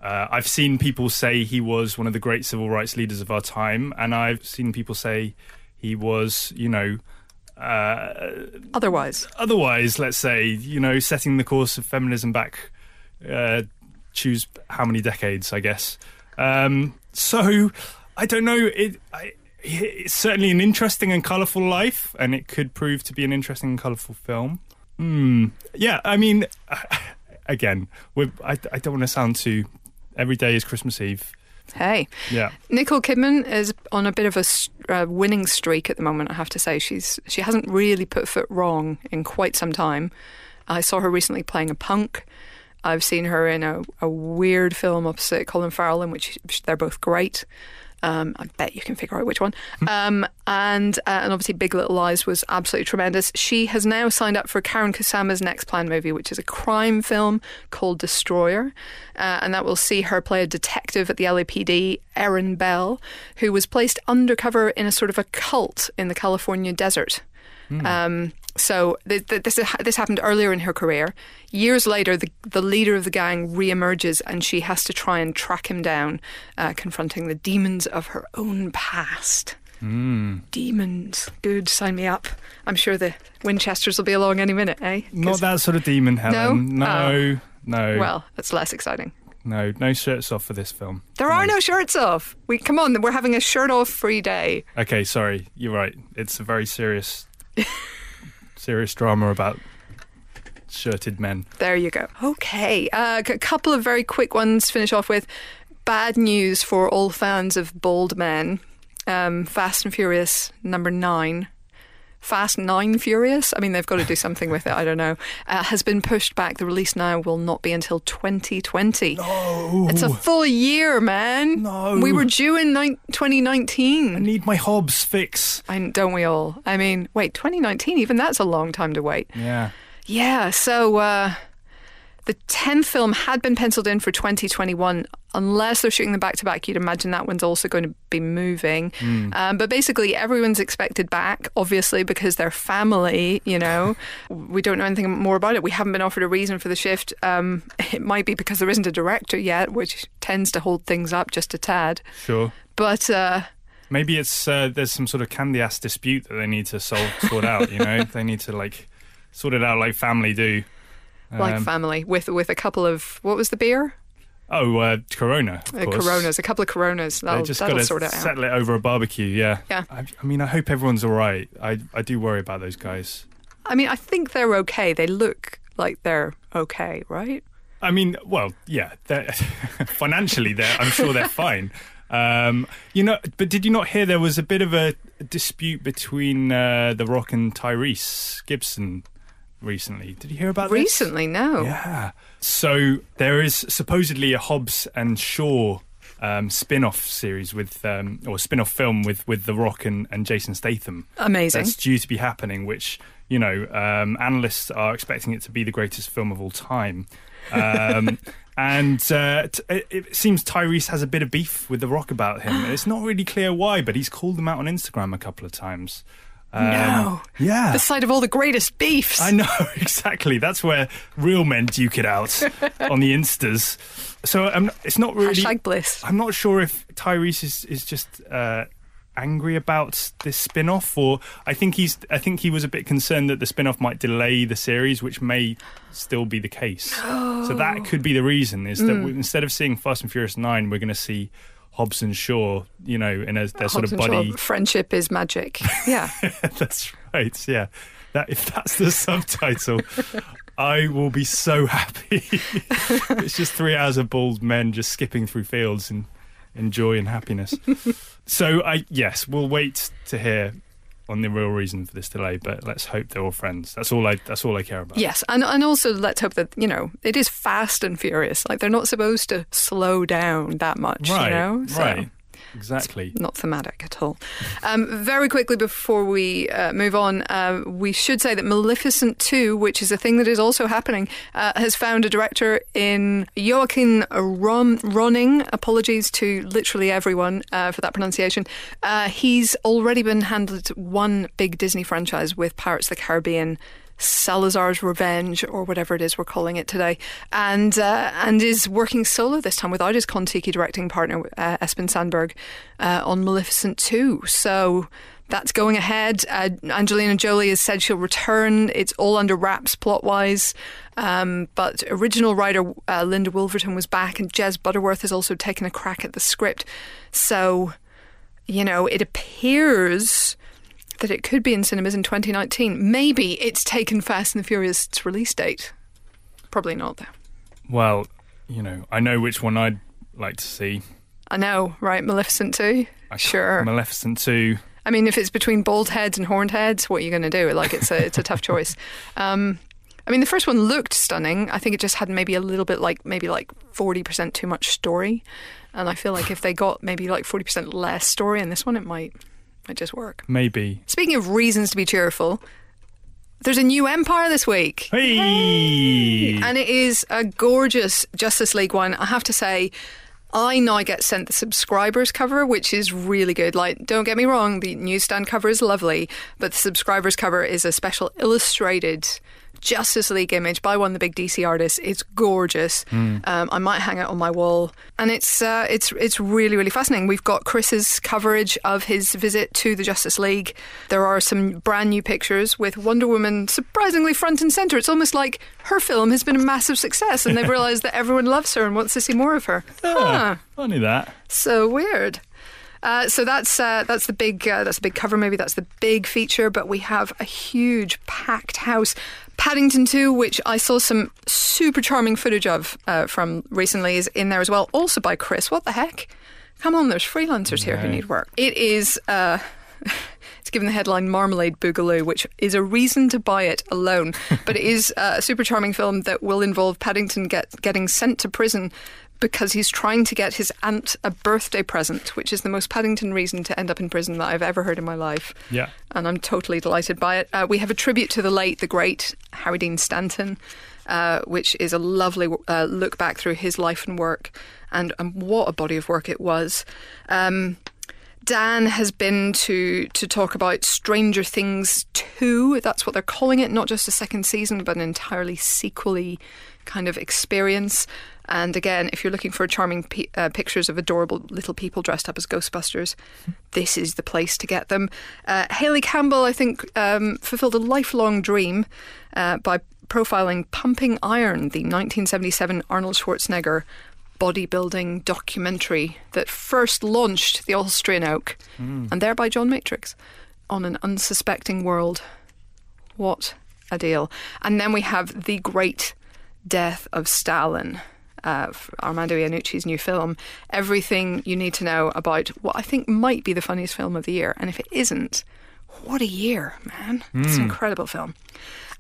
Uh, I've seen people say he was one of the great civil rights leaders of our time, and I've seen people say he was, you know, uh, Otherwise, otherwise, let's say, you know, setting the course of feminism back, uh, choose how many decades, I guess. Um, so, I don't know. It, I, it's certainly an interesting and colourful life, and it could prove to be an interesting and colourful film. Hmm. Yeah, I mean, again, I, I don't want to sound too. Every day is Christmas Eve. hey, Yeah. Nicole Kidman is on a bit of a uh, winning streak at the moment. I have to say, she's she hasn't really put foot wrong in quite some time. I saw her recently playing a punk. I've seen her in a, a weird film opposite Colin Farrell, in which they're both great. Um, I bet you can figure out which one. Um, and uh, and obviously, Big Little Lies was absolutely tremendous. She has now signed up for Karyn Kusama's next planned movie, which is a crime film called Destroyer, uh, and that will see her play a detective at the LAPD, Erin Bell, who was placed undercover in a sort of a cult in the California desert. Um, so th- th- this this happened earlier in her career. Years later, the the leader of the gang reemerges, and she has to try and track him down, uh, confronting the demons of her own past. Demons, good. Sign me up. I'm sure the Winchesters will be along any minute, eh? Not that sort of demon, Helen. No? No, no, Well, that's less exciting. no, no shirts off for this film. There are no shirts off. We come on. We're having a shirt off free day. Okay, sorry, you're right. It's a very serious, serious drama about shirted men. There you go. Okay, uh, a couple of very quick ones. to Finish off with bad news for all fans of bald men. Um, Fast and Furious number nine. Fast Nine Furious. I mean, they've got to do something with it. I don't know. Uh, has been pushed back. The release now will not be until 2020. No, It's a full year, man. No. We were due in twenty nineteen. I need my Hobbs fix. I, don't we all? I mean, wait, 2019, even that's a long time to wait. Yeah, Yeah, so uh, the 10th film had been penciled in for 2021. Unless they're shooting them back to back, you'd imagine that one's also going to be moving. Um, but basically, everyone's expected back, obviously, because they're family, you know. we don't know anything more about it. We haven't been offered a reason for the shift. Um, it might be because there isn't a director yet, which tends to hold things up just a tad. sure. But uh, Maybe it's uh, there's some sort of candy ass dispute that they need to solve, sort out. You know, they need to like sort it out like family do. Like Um, family, with, with a couple of, what was the beer? oh, uh, Corona. Of Uh. Coronas, a couple of Coronas. They That'll, just that'll got sort to it out. settle it over a barbecue. Yeah. Yeah. I, I mean, I hope everyone's all right. I I do worry about those guys. I mean, I think they're okay. They look like they're okay, right? I mean, well, yeah, they're, financially, they're, I'm sure they're fine. Um, you know, but did you not hear there was a bit of a dispute between uh, The Rock and Tyrese Gibson recently? Did you hear about this? Recently, no. Yeah. So there is supposedly a Hobbs and Shaw um, spin-off series with, um, or spin-off film with with The Rock and, and Jason Statham. Amazing. That's due to be happening, which you know um, analysts are expecting it to be the greatest film of all time. Um, and uh, t- it, it seems Tyrese has a bit of beef with The Rock about him. it's not really clear why, but he's called him out on Instagram a couple of times. Um, No. Yeah. the site of all the greatest beefs. I know exactly. That's where real men duke it out on the instas. So um, it's not really. Hashtag bliss. I'm not sure if Tyrese is is just uh, angry about this spin-off, or I think he's. I think he was a bit concerned that the spin-off might delay the series, which may still be the case. So that could be the reason. Is that Mm. we, instead of seeing Fast and Furious Nine, we're going to see. Hobbs and Shaw, you know, in a their sort of and Shaw, buddy friendship is magic. Yeah. that's right. Yeah, that if that's the subtitle, I will be so happy. it's just three hours of bald men just skipping through fields and in joy and happiness. so I yes, we'll wait to hear on the real reason for this delay, but let's hope they're all friends. That's all I that's all I care about. yes, and and also let's hope that you know it is fast and furious. Like they're not supposed to slow down that much. Right. You know. So- Right. Exactly. not thematic at all. Um, very quickly before we uh, move on, uh, we should say that Maleficent 2, which is a thing that is also happening, uh, has found a director in Joachim Ron- Ronning. Apologies to literally everyone uh, for that pronunciation. Uh, he's already been handed one big Disney franchise with Pirates of the Caribbean. Salazar's Revenge, or whatever it is we're calling it today, and uh, and is working solo this time without his Kontiki directing partner uh, Espen Sandberg uh, on Maleficent 2. So That's going ahead. Uh, Angelina Jolie has said she'll return. It's all under wraps plot wise. Um, but original writer uh, Linda Woolverton was back, and Jez Butterworth has also taken a crack at the script. So, you know, it appears that it could be in cinemas in 2019. Maybe it's taken Fast and the Furious' release date. Probably not, though. Well, you know, I know which one I'd like to see. I know, right? Maleficent 2? I- Sure. Maleficent 2. I mean, if it's between bald heads and horned heads, what are you going to do? Like, it's a it's a tough choice. Um, I mean, the first one looked stunning. I think it just had maybe a little bit like maybe like forty percent too much story, and I feel like if they got maybe like forty percent less story in this one, it might might just work. Maybe. Speaking of reasons to be cheerful, there's a new Empire this week. Hey! And it is a gorgeous Justice League one. I have to say, I now get sent the subscribers cover, which is really good. Like, don't get me wrong, the newsstand cover is lovely, but the subscribers cover is a special illustrated Justice League image by one of the big DC artists. It's gorgeous. Um, I might hang it on my wall, and it's uh, it's it's really really fascinating. We've got Chris's coverage of his visit to the Justice League. There are some brand new pictures with Wonder Woman surprisingly front and center. It's almost like her film has been a massive success, and they've realised that everyone loves her and wants to see more of her. Huh. Ah, funny that. So weird. Uh, so that's uh, that's the big uh, that's the big cover. Maybe that's the big feature. But we have a huge packed house. Paddington 2, which I saw some super charming footage of uh, from recently, is in there as well. Also by Chris. What the heck? Come on, there's freelancers here who need work. It is. Uh, It's given the headline Marmalade Boogaloo, which is a reason to buy it alone. But it is a super charming film that will involve Paddington get, getting sent to prison because he's trying to get his aunt a birthday present, which is the most Paddington reason to end up in prison that I've ever heard in my life. Yeah. And I'm totally delighted by it. Uh, we have a tribute to the late, the great Harry Dean Stanton, uh, which is a lovely uh, look back through his life and work. And, and what a body of work it was. Um, Dan has been to to talk about Stranger Things 2. That's what they're calling it, not just a second season, but an entirely sequely kind of experience. And again, if you're looking for charming pe- uh, pictures of adorable little people dressed up as Ghostbusters, this is the place to get them. Uh, Haley Campbell, I think, um, fulfilled a lifelong dream uh, by profiling Pumping Iron, the 1977 Arnold Schwarzenegger bodybuilding documentary that first launched the Austrian Oak and thereby John Matrix on an unsuspecting world. What a deal. And then we have The Great Death of Stalin. Uh, Armando Iannucci's new film, everything you need to know about what I think might be the funniest film of the year. And if it isn't, what a year, man. It's an incredible film.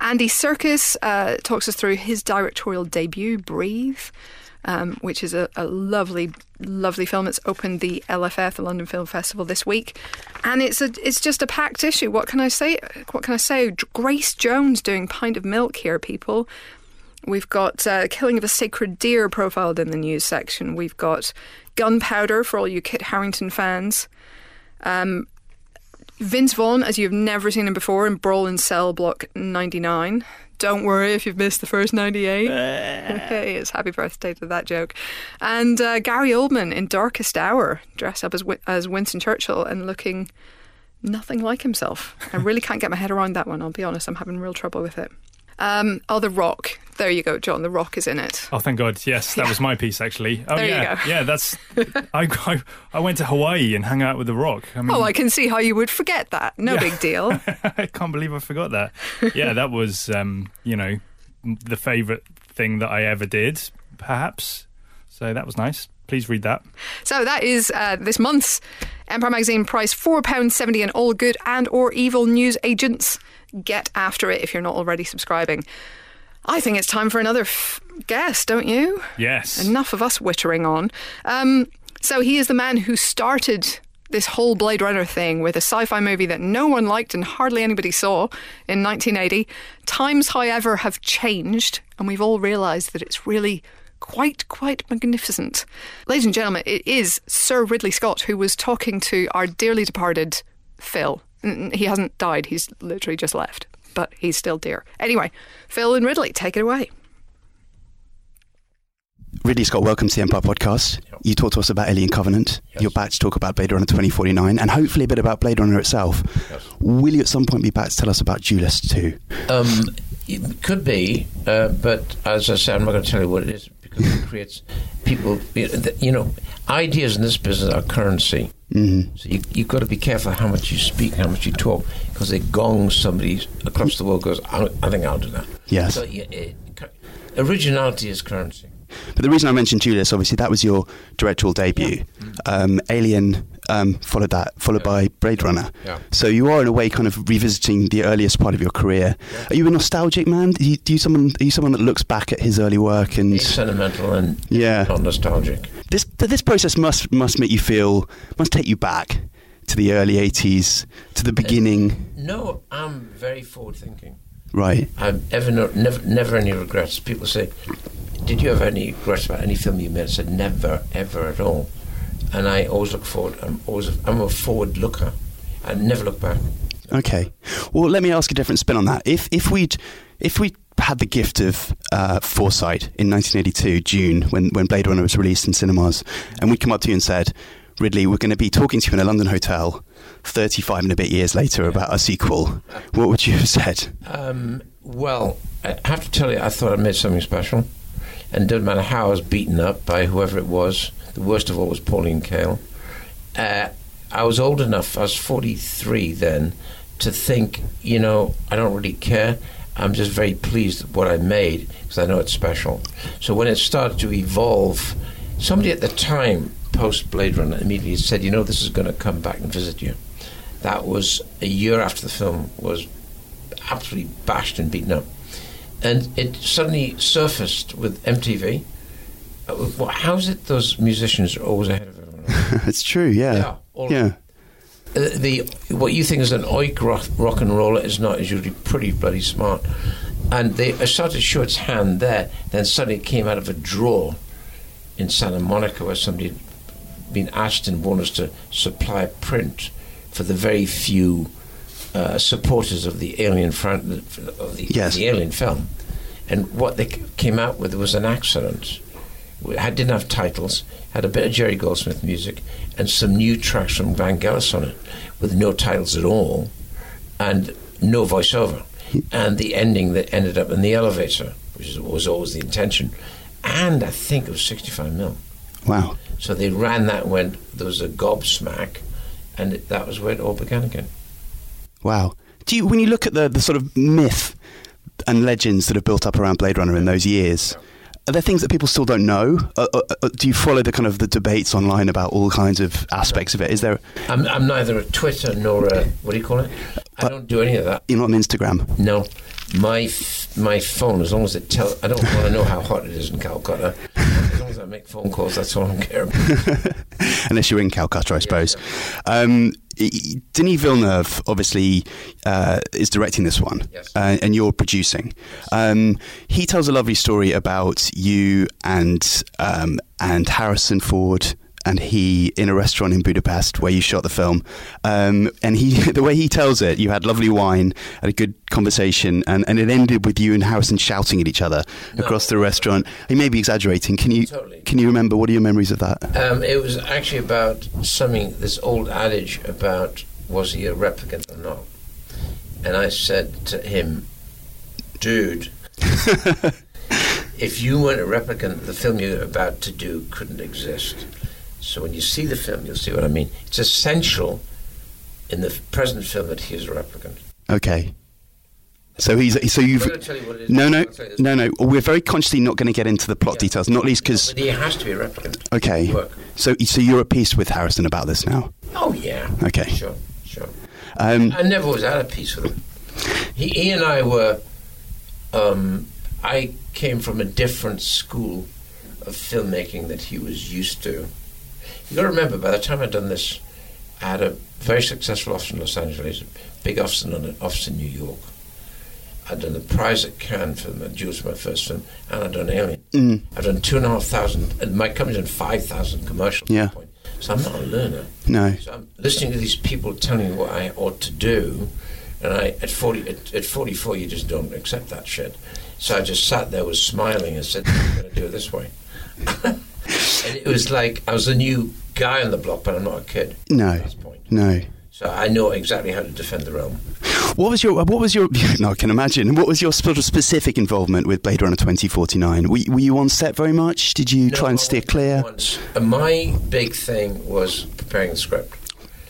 Andy Serkis uh, talks us through his directorial debut, Breathe, um, which is a, a lovely, lovely film. It's opened the LFF, the London Film Festival, this week, and it's a it's just a packed issue. What can I say? What can I say? Grace Jones doing Pint of Milk here, people. We've got uh, Killing of a Sacred Deer profiled in the news section. We've got Gunpowder for all you Kit Harington fans. Um, Vince Vaughn, as you've never seen him before, in Brawl in Cell Block 99. Don't worry if you've missed the first 98. hey, it's happy birthday to that joke. And uh, Gary Oldman in Darkest Hour, dressed up as, as Winston Churchill and looking nothing like himself. I really can't get my head around that one, I'll be honest. I'm having real trouble with it. Um, oh, The Rock. There you go, John. The Rock is in it. Oh, thank God. Yes, that was my piece, actually. Oh, There you yeah. go. Yeah, that's. I, I, I went to Hawaii and hung out with The Rock. I mean, Oh, I can see how you would forget that. No Yeah. big deal. I can't believe I forgot that. Yeah, that was, um, you know, the favourite thing that I ever did, perhaps. So that was nice. Please read that. So that is uh, this month's Empire Magazine price £4.70 and all good and or evil news agents. Get after it if you're not already subscribing. I think it's time for another f- guest, don't you? Yes. Enough of us wittering on. Um, so he is the man who started this whole Blade Runner thing with a sci-fi movie that no one liked and hardly anybody saw in 1980. Times, however, have changed, and we've all realised that it's really quite, quite magnificent. Ladies and gentlemen, it is Sir Ridley Scott who was talking to our dearly departed Phil. He hasn't died; he's literally just left, but he's still dear. Anyway, Phil and Ridley, take it away. Ridley Scott, welcome to the Empire Podcast. Yep. You talk to us about Alien Covenant. Yes. You're back to talk about Blade Runner 2049 and hopefully a bit about Blade Runner itself. Yes. Will you at some point be back to tell us about Duelist 2? Um, it could be, uh, but as I said, I'm not going to tell you what it is because it creates people. You know, ideas in this business are currency. Mm-hmm. So you, you've got to be careful how much you speak, how much you talk, because it gongs somebody across the world. Goes, I, I think I'll do that. Yes. So yeah, it, originality is currency. But the reason I mentioned Duelist, obviously, that was your directorial debut. Um, Alien um, followed that, followed by Blade Runner. Yeah. So you are, in a way, kind of revisiting the earliest part of your career. Are you a nostalgic man? Do you, do you someone? Are you someone that looks back at his early work and It's sentimental and Yeah. not nostalgic. this? This process must must make you feel, must take you back to the early '80s, to the beginning, No, I'm very forward thinking. right? I've ever no, never never any regrets. People say, "Did you have any regrets about any film you made?" I said, "Never, ever at all." And I always look forward. I'm always I'm a forward looker. I never look back. Okay. Well, let me ask a different spin on that. If if we'd if we had the gift of uh, foresight in 1982 June when when Blade Runner was released in cinemas, and we'd come up to you and said, Ridley, we're going to be talking to you in a London hotel 35 and a bit years later about a sequel, what would you have said? Um, well, I have to tell you, I thought I made something special, and it doesn't matter how I was beaten up by whoever it was. The worst of all was Pauline Kael. Uh, I was old enough. I was forty-three then to think, you know, I don't really care. I'm just very pleased with what I made because I know it's special. So when it started to evolve, somebody at the time, post Blade Runner, immediately said, you know, this is going to come back and visit you. That was a year after the film was absolutely bashed and beaten up. And it suddenly surfaced with MTV. Uh, well, How's it those musicians are always ahead of everyone it's true, yeah. Yeah, all- yeah. Uh, the what you think is an oik rock, rock and roller is not is usually pretty bloody smart. And they started to show its hand there. Then suddenly it came out of a drawer in Santa Monica where somebody had been asked and wanted to supply a print for the very few uh, supporters of the Alien fran- of the, Yes. the Alien film. And what they came out with was an accident. We had, didn't have titles, had a bit of Jerry Goldsmith music, and some new tracks from Van Vangelis on it, with no titles at all, and no voiceover. And the ending that ended up in the elevator, which was always the intention. And I think it was 65 mil. Wow. So they ran that and went, there was a gobsmack, and it, that was where it all began again. Wow. Do you, when you look at the, the sort of myth and legends that have built up around Blade Runner in those years, are there things that people still don't know? Uh, uh, uh, do you follow the kind of the debates online about all kinds of aspects of it? Is there? I'm, I'm neither a Twitter nor a, what do you call it? I don't do any of that. You're not on Instagram. No, my my phone. As long as it tell, I don't want to know how hot it is in Calcutta. As long as I make phone calls, that's all I care about. Unless you're in Calcutta, I suppose. Um, y- y- Denis Villeneuve obviously uh, is directing this one, Yes. uh, and you're producing. Um, he tells a lovely story about you and um, and Harrison Ford. And he in a restaurant in Budapest where you shot the film, um, and he the way he tells it, you had lovely wine, had a good conversation, and, and it ended with you and Harrison shouting at each other across the restaurant. He may be exaggerating. Can you Totally. can you remember? What are your memories of that? Um, it was actually about something. This old adage about was he a replicant or not? And I said to him, "Dude, if you weren't a replicant, the film you're about to do couldn't exist." So when you see the film, you'll see what I mean. It's essential in the present film that he is a replicant. Okay. So he's so you've I'm going to tell you what it is. no no I'll tell you no no. We're very consciously not going to get into the plot Yeah. details, not least because he has to be a replicant. okay. So so you're at peace with Harrison about this now. Oh yeah. Okay. Sure. Sure. Um, I never was out of peace with him. He, he and I were. Um, I came from a different school of filmmaking that he was used to. You got to remember, by the time I'd done this, I had a very successful office in Los Angeles, a big office in London, office in New York. I'd done the prize at Cannes film, that was my first film, and I'd done Alien. Mm. I've done two and a half thousand, and my company's done five thousand commercials. Yeah. At that point. So I'm not a learner. no. So I'm listening to these people telling me what I ought to do, and I at forty at, at forty four you just don't accept that shit. So I just sat there, was smiling, and said, "I'm going to do it this way." and it was like I was a new guy on the block, but I'm not a kid. No. At this point. No. So I know exactly how to defend the realm. What was your What was your? No, I can imagine. What was your sort of specific involvement with Blade Runner twenty forty nine? Were, were you on set very much? Did you try and steer clear? Once. Uh, my big thing was preparing the script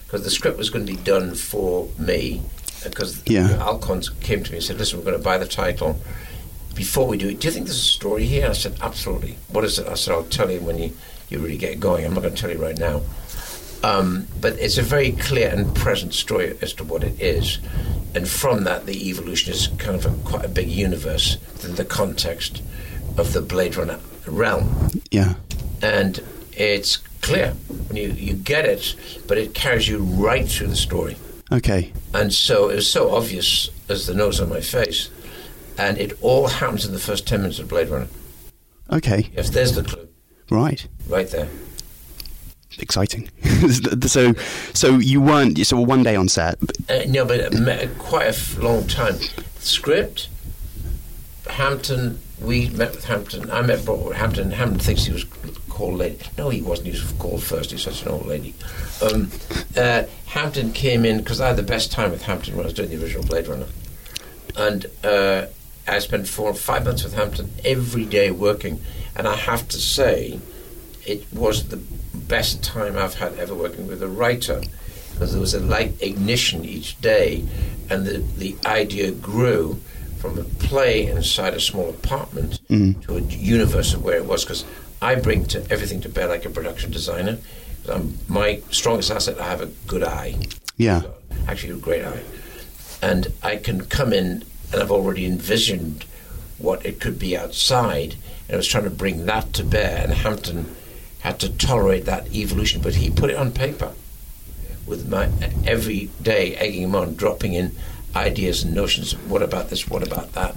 because the script was going to be done for me. Because Yeah. Alcon came to me and said, "Listen, we're going to buy the title. Before we do it, do you think there's a story here?" I said, "Absolutely." What is it? I said, "I'll tell you when you, you really get going. I'm not going to tell you right now." Um, but it's a very clear and present story as to what it is, and from that, the evolution is kind of a, quite a big universe within the context of the Blade Runner realm Yeah. and it's clear when you, you get it, but it carries you right through the story. Okay. And so it was so obvious as the nose on my face, and it all happens in the first 10 minutes of Blade Runner. Okay. Yes, there's the clue, Right. right there. Exciting. so, so you weren't. So one day on set. Uh, no, but met quite a f- long time. Script, Hampton, we met with Hampton. I met Bro- Hampton. Hampton thinks he was called lady. No, he wasn't. He was called first. He's such an old lady. Um, uh, Hampton came in because I had the best time with Hampton when I was doing the original Blade Runner. And uh, I spent four or five months with Hampton every day working. And I have to say, it was the best time I've had ever working with a writer because there was a light ignition each day, and the, the idea grew from a play inside a small apartment to a universe of where it was. Because I bring to everything to bear like a production designer. Um, my strongest asset, I have a good eye. Yeah. Actually, a great eye. And I can come in and I've already envisioned what it could be outside. And I was trying to bring that to bear. And Hampton had to tolerate that evolution, but he put it on paper with my every day egging him on, dropping in ideas and notions. Of what about this? What about that?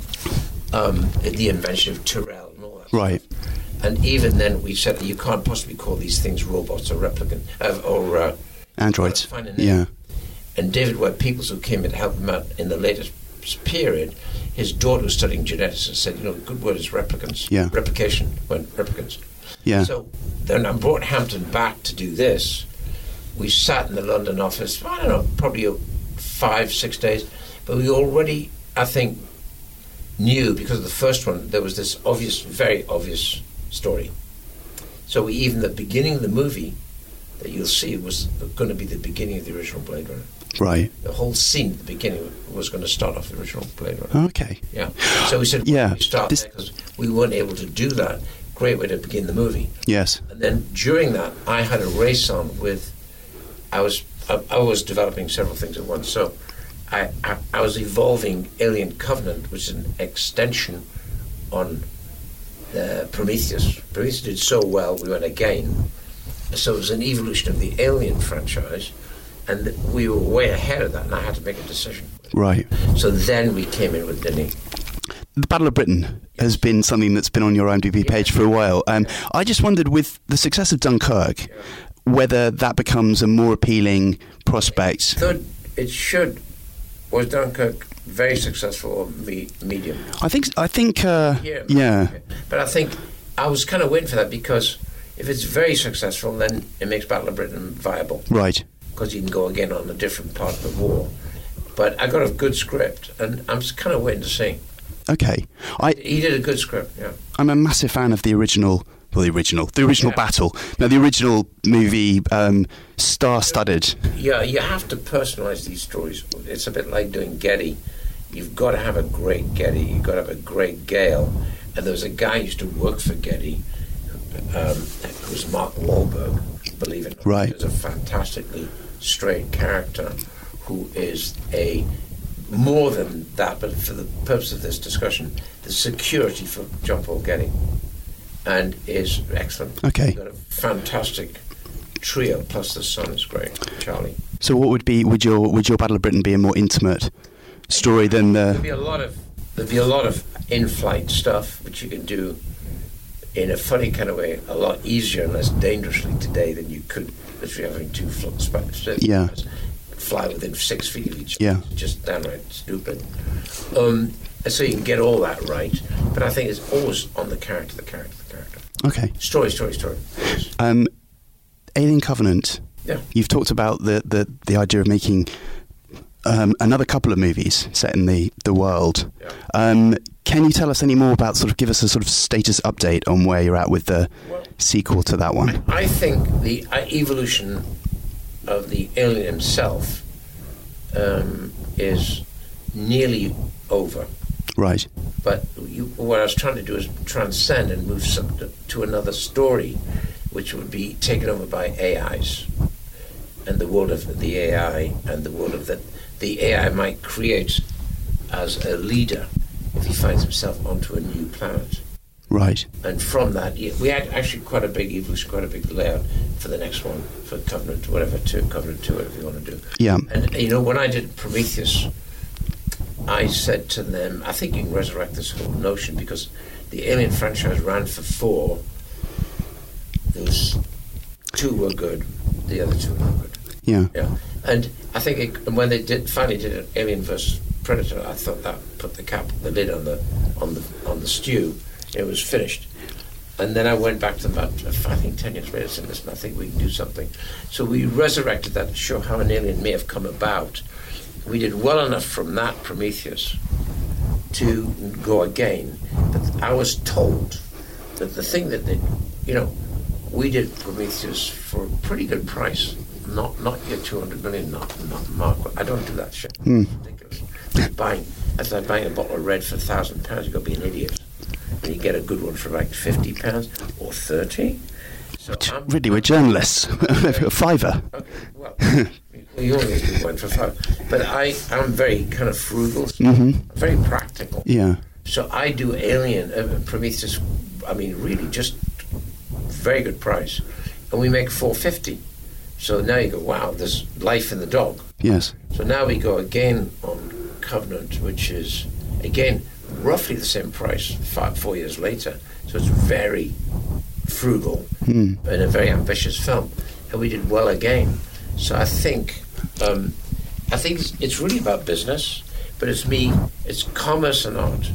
Um, the invention of Tyrell and all that. Right. And even then, we said you can't possibly call these things robots or replicant uh, or uh, Androids. Yeah. and David Webb Peoples, who came in to help him out in the latest period, his daughter was studying genetics and said, you know, the good word is replicants. Yeah. Replication, when replicants. Yeah. So then I brought Hampton back to do this. We sat in the London office, I don't know, probably five, six days, but we already, I think, knew because of the first one, there was this obvious, very obvious story. So we, even the beginning of the movie that you'll see was going to be the beginning of the original Blade Runner. Right. The whole scene at the beginning was going to start off the original Blade Runner. Okay. Yeah. So we said, Yeah, we start this- there because we weren't able to do that. Great way to begin the movie. Yes. And then during that, I had a race on with. I was I, I was developing several things at once. So I, I I was evolving Alien Covenant, which is an extension on uh, Prometheus. Prometheus did so well, we went again. So it was an evolution of the Alien franchise, and we were way ahead of that, and I had to make a decision. Right. So then we came in with Denis. The Battle of Britain has been something that's been on your IMDb page for a while. Um, I just wondered, with the success of Dunkirk, whether that becomes a more appealing prospect. Third, it should. Was Dunkirk very successful or me, medium? I think. I think. Uh, Yeah. yeah. But I think I was kind of waiting for that because if it's very successful, then it makes Battle of Britain viable Right. Because you can go again on a different part of the war. But I got a good script, and I'm kind of waiting to see. Okay. I. He did a good script, yeah. I'm a massive fan of the original. Well, the original, the original Yeah. battle. Now, the original movie, um, star-studded. Yeah, you have to personalize these stories. It's a bit like doing Getty. You've got to have a great Getty. You've got to have a great Gail. And there was a guy who used to work for Getty, um, who was Mark Wahlberg, believe it or not. Right. He's a fantastically straight character who is a more than that, but for the purpose of this discussion, the security for John Paul Getty, and is excellent. Okay. Got a fantastic trio, plus the son is great, Charlie. So, what would be would your would your Battle of Britain be a more intimate story than There'd be a lot of there'd be a lot of in-flight stuff which you can do in a funny kind of way, a lot easier and less dangerously today than you could literally having two fl- sp- Yeah. fly within six feet of each other. Yeah. just downright stupid. Um, and so you can get all that right, but I think it's always on the character, the character, the character. Okay. Story, story, story. Yes. Um, Alien Covenant. Yeah. You've talked about the, the, the idea of making um, another couple of movies set in the, the world. Yeah. Um, can you tell us any more about, sort of, give us a sort of status update on where you're at with the Well- sequel to that one? I think the uh, evolution of the alien himself um, is nearly over. Right. But you, what I was trying to do is transcend and move some, to another story, which would be taken over by AIs, and the world of the AI, and the world of that the AI might create as a leader if he finds himself onto a new planet. Right. And from that, we had actually quite a big evolution, quite a big layout for the next one, for Covenant, whatever, two, Covenant 2, whatever you want to do. Yeah. And, you know, when I did Prometheus, I said to them, I think you can resurrect this whole notion because the Alien franchise ran for four. There was two were good, the other two were not good. Yeah. Yeah, and I think it, and when they did finally did an Alien vs Predator, I thought that put the cap, the lid on the on the on the stew. It was finished, and then I went back to them about I think ten years later. and Said, "Listen, I think we can do something." So we resurrected that to show how an alien may have come about. We did well enough from that Prometheus to go again, but I was told that the thing that they, you know, we did Prometheus for a pretty good price. Not not your two hundred million not, not mark. I don't do that shit. It's ridiculous. buying that's like buying a bottle of red for a thousand pounds. you've got to be an idiot. And you get a good one for like fifty pounds or thirty. So I'm- Really, we're journalists. a fiver. Okay, well, you only do one for five. But I, I'm very kind of frugal, very practical. Yeah. So I do Alien, uh, Prometheus. I mean, really, just very good price, and we make four fifty. So now you go, wow, there's life in the dog. Yes. So now we go again on Covenant, which is again roughly the same price five, four years later. So it's very frugal and a very ambitious film, and we did well again. So I think um, I think it's, it's really about business, but it's me. It's commerce and art,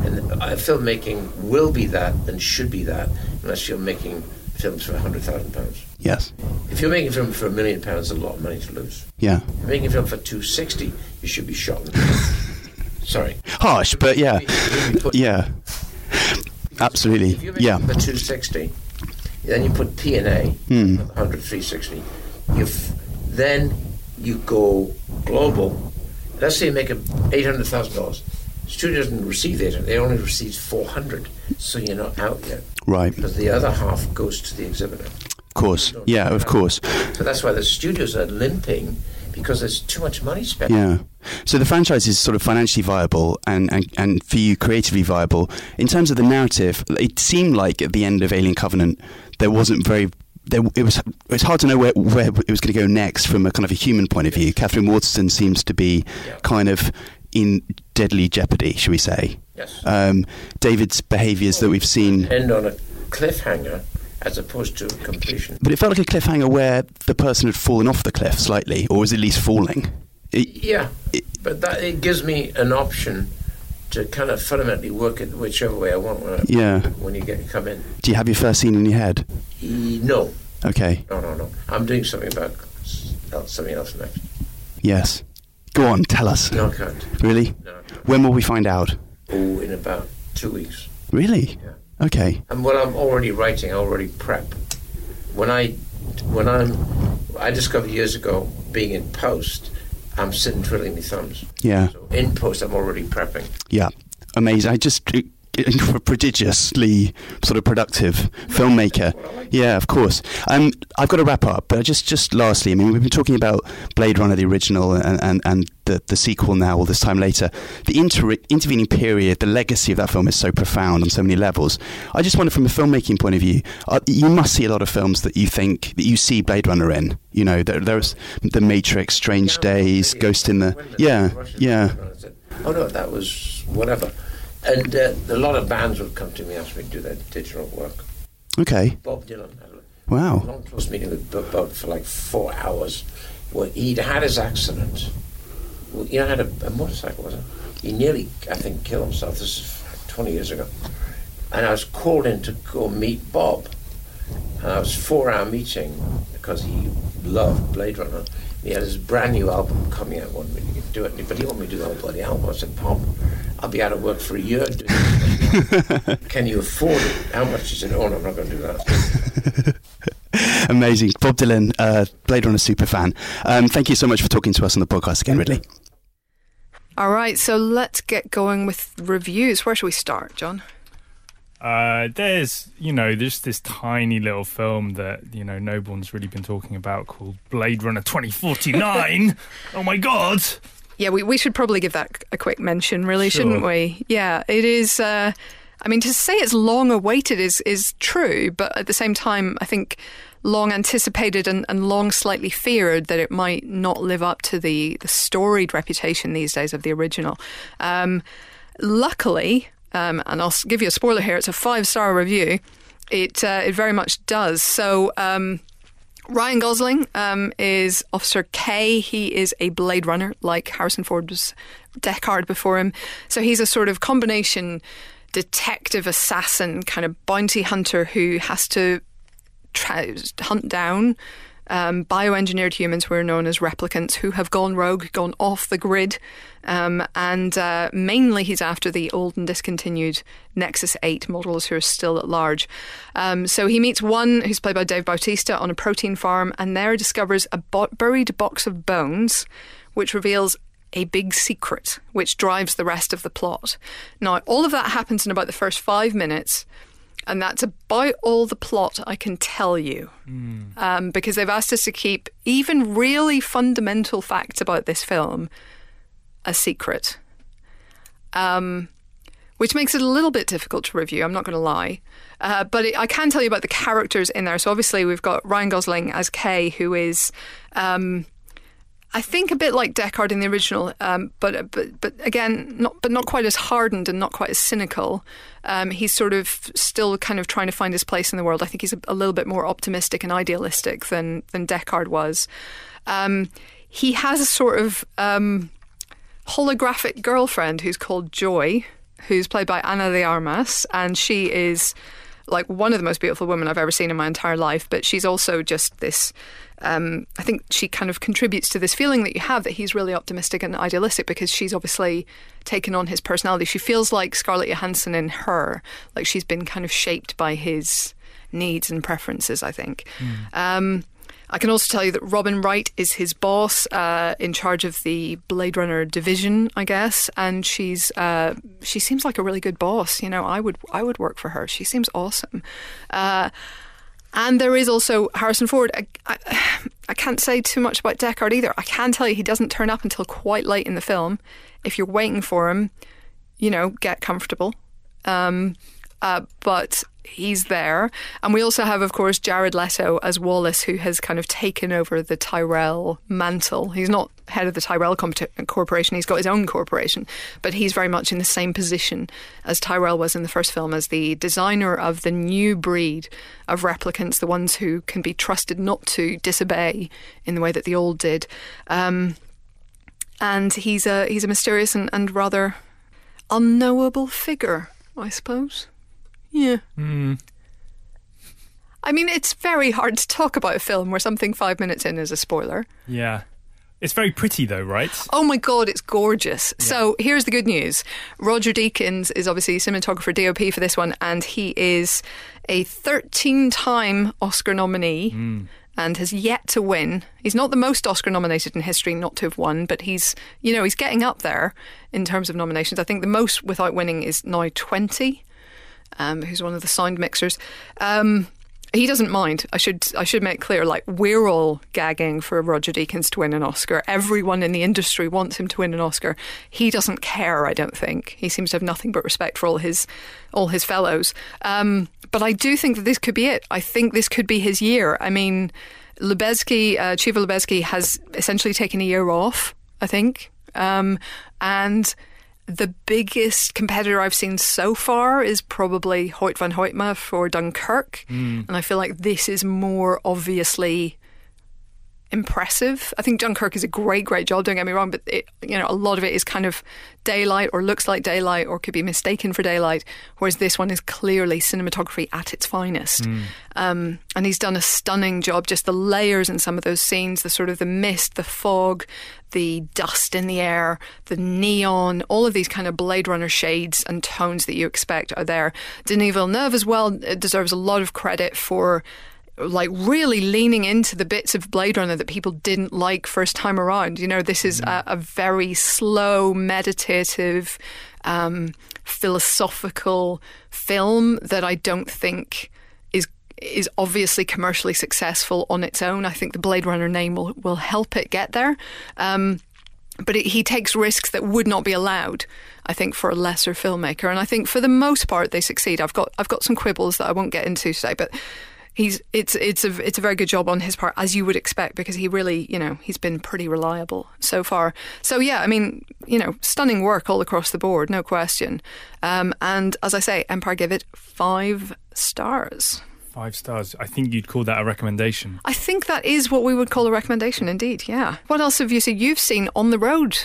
and uh, filmmaking will be that and should be that unless you're making films for a hundred thousand pounds. Yes. If you're making a film for a million pounds, a lot of money to lose. Yeah. If you're making a film for 260, you should be shot. Sorry. Harsh, but yeah. Yeah. Absolutely. If you're making Yeah. for 260, then you put P and A, Hmm. 100, 360. You then you go global. Let's say you make a $800,000. Studio doesn't receive 800, they only receive 400. So you're not out yet. Right. Because the other half goes to the exhibitor. Of course. Yeah, of course. So that's why the studios are limping because there's too much money spent. Yeah. So the franchise is sort of financially viable and, and, and for you creatively viable. In terms of the narrative, it seemed like at the end of Alien Covenant there wasn't very there, it was it was hard to know where, where it was going to go next from a kind of a human point of view. Katherine Waterston seems to be Yeah. kind of in deadly jeopardy, should we say? Yes. Um, David's behaviours that we've seen, End on a cliffhanger as opposed to completion. but it felt like a cliffhanger where the person had fallen off the cliff slightly, or was at least falling. It, Yeah, it- but that it gives me an option to kind of fundamentally work it whichever way I want when, I, yeah. when you get come in. Do you have your first scene in your head? E- No, Okay. no, no, no. I'm doing something about something else next. Yes. Go on, tell us. No, I can't. Really? No. When will we find out? Oh, in about two weeks. Really? Yeah. Okay. And what I'm already writing, I already prep. When I, when I'm, I discovered years ago being in post, I'm sitting twiddling my thumbs. Yeah. So in post, I'm already prepping. Yeah. Amazing. I just prodigiously sort of productive filmmaker. Yeah, of course. Um, I've got to wrap up, but just just lastly, I mean, we've been talking about Blade Runner, the original, and and, and the the sequel now, all this time later. The inter- intervening period, the legacy of that film is so profound on so many levels. I just wonder, from a filmmaking point of view, uh, you must see a lot of films that you think that you see Blade Runner in. You know, there, there's The Matrix, Strange Days, Ghost in the. Yeah, yeah. Oh no, that was whatever. And uh, a lot of bands would come to me ask me to do their digital work. Okay. Bob Dylan had a Wow. long close meeting with Bob Bob for like four hours. Well, he'd had his accident. Well, you know, had a, a motorcycle, was it? He nearly, I think, killed himself. This is like 20 years ago. and I was called in to go meet Bob. And I was four hour meeting because he loved Blade Runner. He had his brand new album coming out, wanted me to do it, but he wanted me to do the whole bloody album. I said, Bob, I'll be out of work for a year doing this. Can you afford it? How much? He said, Oh, no, I'm not going to do that. Amazing. Bob Dylan, uh, Blade Runner super fan. Um, thank you so much for talking to us on the podcast again, Ridley. All right, so let's get going with reviews. Where should we start, John? Uh, there's, you know, there's this tiny little film that, you know, no one's really been talking about called Blade Runner 2049. oh my God. Yeah, we, we should probably give that a quick mention, really, Sure. shouldn't we? Yeah, it is. Uh, I mean, to say it's long awaited is, is true, but at the same time, I think long anticipated and, and long slightly feared that it might not live up to the, the storied reputation these days of the original. Um, luckily, um, and I'll give you a spoiler here, it's a five star review. It, uh, it very much does. So, um, Ryan Gosling um, is Officer K. He is a Blade Runner, like Harrison Ford was Deckard before him. So he's a sort of combination detective assassin, kind of bounty hunter who has to try, hunt down um, bioengineered humans who are known as replicants who have gone rogue, gone off the grid. Um, and uh, mainly he's after the old and discontinued Nexus 8 models who are still at large. Um, so he meets one who's played by Dave Bautista on a protein farm and there discovers a bo- buried box of bones which reveals a big secret which drives the rest of the plot. Now, all of that happens in about the first five minutes. And that's about all the plot I can tell you. Um, because they've asked us to keep even really fundamental facts about this film a secret. Um, which makes it a little bit difficult to review, I'm not going to lie. Uh, but it, I can tell you about the characters in there. So obviously, we've got Ryan Gosling as K, who is. Um, I think a bit like Deckard in the original, um, but but but again, not but not quite as hardened and not quite as cynical. Um, he's sort of still kind of trying to find his place in the world. I think he's a, a little bit more optimistic and idealistic than than Deckard was. Um, he has a sort of um, holographic girlfriend who's called Joi, who's played by Ana de Armas, and she is like one of the most beautiful women I've ever seen in my entire life. But she's also just this. Um, I think she kind of contributes to this feeling that you have that he's really optimistic and idealistic because she's obviously taken on his personality. She feels like Scarlett Johansson in her, like she's been kind of shaped by his needs and preferences. I think. Um, I can also tell you that Robin Wright is his boss, uh, in charge of the Blade Runner division, I guess, and she's uh, she seems like a really good boss. You know, I would I would work for her. She seems awesome. Uh, and there is also Harrison Ford. I, I, I can't say too much about Deckard either. I can tell you he doesn't turn up until quite late in the film. If you're waiting for him, you know, get comfortable. Um, uh, but he's there. And we also have, of course, Jared Leto as Wallace, who has kind of taken over the Tyrell mantle. He's not head of the Tyrell corporation, he's got his own corporation, but he's very much in the same position as Tyrell was in the first film as the designer of the new breed of replicants, the ones who can be trusted not to disobey in the way that the old did. Um, and he's a he's a mysterious and, and rather unknowable figure, I suppose. Yeah. Hmm. I mean, it's very hard to talk about a film where something five minutes in is a spoiler. Yeah. It's very pretty, though, right? Oh my god, it's gorgeous. So here's the good news. Roger Deakins is obviously cinematographer DOP for this one, and he is a 13 time Oscar nominee. Hmm. And has yet to win. He's not the most Oscar nominated in history not to have won, but he's, you know, he's getting up there in terms of nominations. I think the most without winning is now 20, um, who's one of the sound mixers. Um, he doesn't mind. I should I should make clear, like we're all gagging for Roger Deakins to win an Oscar. Everyone in the industry wants him to win an Oscar. He doesn't care. I don't think he seems to have nothing but respect for all his all his fellows. Um, but I do think that this could be it. I think this could be his year. I mean, Lubezki, uh, Chivo Lubezki has essentially taken a year off. I think, um, and the biggest competitor I've seen so far is probably Hoyte van Hoytema for Dunkirk, and I feel like this is more obviously impressive. I think Dunkirk is a great, great job. Don't get me wrong, but it, you know, a lot of it is kind of daylight or looks like daylight or could be mistaken for daylight. Whereas this one is clearly cinematography at its finest. Mm. Um, and he's done a stunning job. Just the layers in some of those scenes, the sort of the mist, the fog, the dust in the air, the neon, all of these kind of Blade Runner shades and tones that you expect are there. Denis Villeneuve as well deserves a lot of credit for like really leaning into the bits of Blade Runner that people didn't like first time around. You know, this is a, a very slow, meditative, um, philosophical film that I don't think is obviously commercially successful on its own. I think the Blade Runner name will will help it get there. Um, but it, he takes risks that would not be allowed, I think, for a lesser filmmaker. And I think for the most part they succeed. I've got I've got some quibbles that I won't get into today, but he's it's it's a it's a very good job on his part as you would expect because he really you know he's been pretty reliable so far so yeah i mean you know stunning work all across the board no question um, and as i say empire give it five stars Five stars. I think you'd call that a recommendation. I think that is what we would call a recommendation, indeed. Yeah. What else have you seen? You've seen On the Road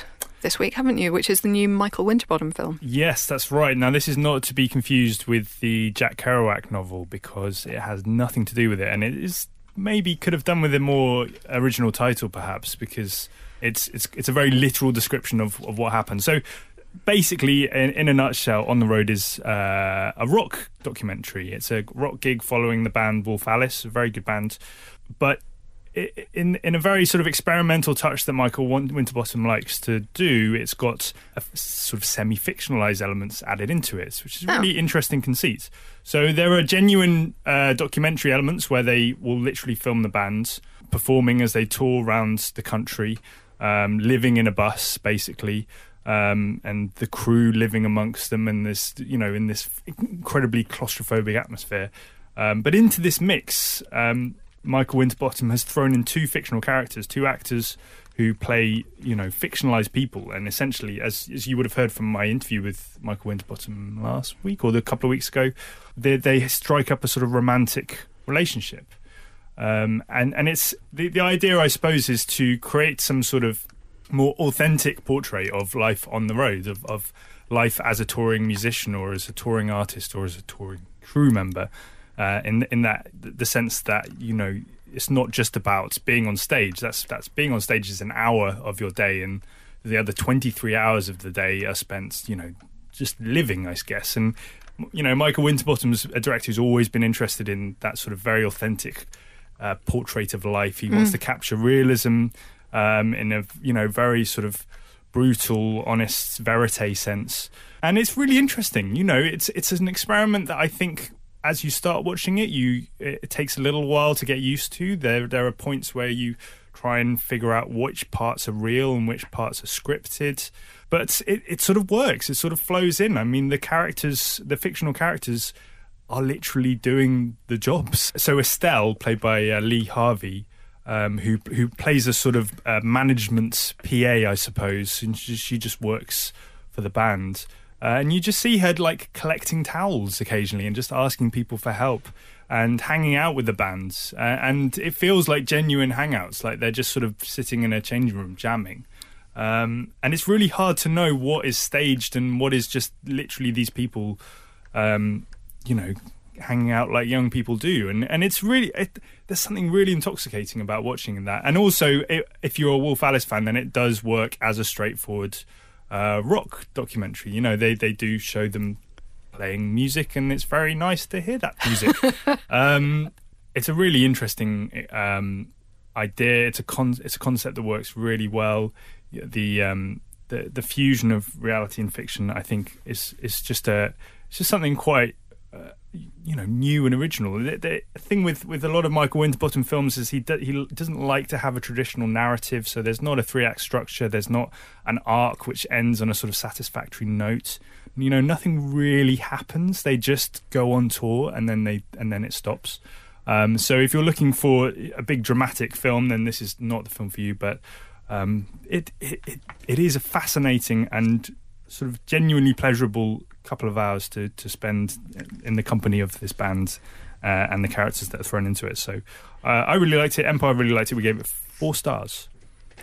this week, haven't you? Which is the new Michael Winterbottom film. Yes, that's right. Now, this is not to be confused with the Jack Kerouac novel because it has nothing to do with it, and it is maybe could have done with a more original title, perhaps, because it's it's it's a very literal description of, of what happened. So. Basically, in, in a nutshell, On the Road is uh, a rock documentary. It's a rock gig following the band Wolf Alice, a very good band. But in in a very sort of experimental touch that Michael Winterbottom likes to do, it's got a sort of semi-fictionalized elements added into it, which is a really oh. interesting conceit. So there are genuine uh, documentary elements where they will literally film the band performing as they tour around the country, um, living in a bus, basically. Um, and the crew living amongst them in this, you know, in this incredibly claustrophobic atmosphere. Um, but into this mix, um, Michael Winterbottom has thrown in two fictional characters, two actors who play, you know, fictionalized people, and essentially, as as you would have heard from my interview with Michael Winterbottom last week or a couple of weeks ago, they they strike up a sort of romantic relationship, um, and and it's the the idea, I suppose, is to create some sort of more authentic portrait of life on the road, of of life as a touring musician or as a touring artist or as a touring crew member uh, in in that the sense that you know it's not just about being on stage. That's that's being on stage is an hour of your day, and the other twenty three hours of the day are spent you know just living, I guess. And you know, Michael Winterbottom's a director who's always been interested in that sort of very authentic uh, portrait of life. He mm. wants to capture realism um, in a you know very sort of brutal, honest verite sense. And it's really interesting. You know, it's it's an experiment that I think as you start watching it, you it takes a little while to get used to. There there are points where you try and figure out which parts are real and which parts are scripted. But it, it sort of works. It sort of flows in. I mean, the characters, the fictional characters, are literally doing the jobs. So Estelle, played by uh, Leah Harvey, um, who who plays a sort of uh, management PA, I suppose, and she, she just works for the band. Uh, and you just see her like collecting towels occasionally and just asking people for help and hanging out with the bands. Uh, and it feels like genuine hangouts, like they're just sort of sitting in a changing room jamming. Um, and it's really hard to know what is staged and what is just literally these people, um, you know, hanging out like young people do. And and it's really it, there's something really intoxicating about watching that. And also, it, if you're a Wolf Alice fan, then it does work as a straightforward uh, rock documentary. You know, they they do show them playing music, and it's very nice to hear that music. um, it's a really interesting um, idea. It's a con- it's a concept that works really well. The um, the the fusion of reality and fiction, I think, is is just a it's just something quite you know new and original. The, the, thing with, with a lot of Michael Winterbottom films is he do, he doesn't like to have a traditional narrative. So there's not a three act structure. There's not an arc which ends on a sort of satisfactory note. You know, nothing really happens. They just go on tour and then they and then it stops. Um, so if you're looking for a big dramatic film, then this is not the film for you. But um, it it it is a fascinating and sort of genuinely pleasurable couple of hours to to spend in the company of this band uh, and the characters that are thrown into it. So uh, I really liked it. Empire really liked it. We gave it four stars.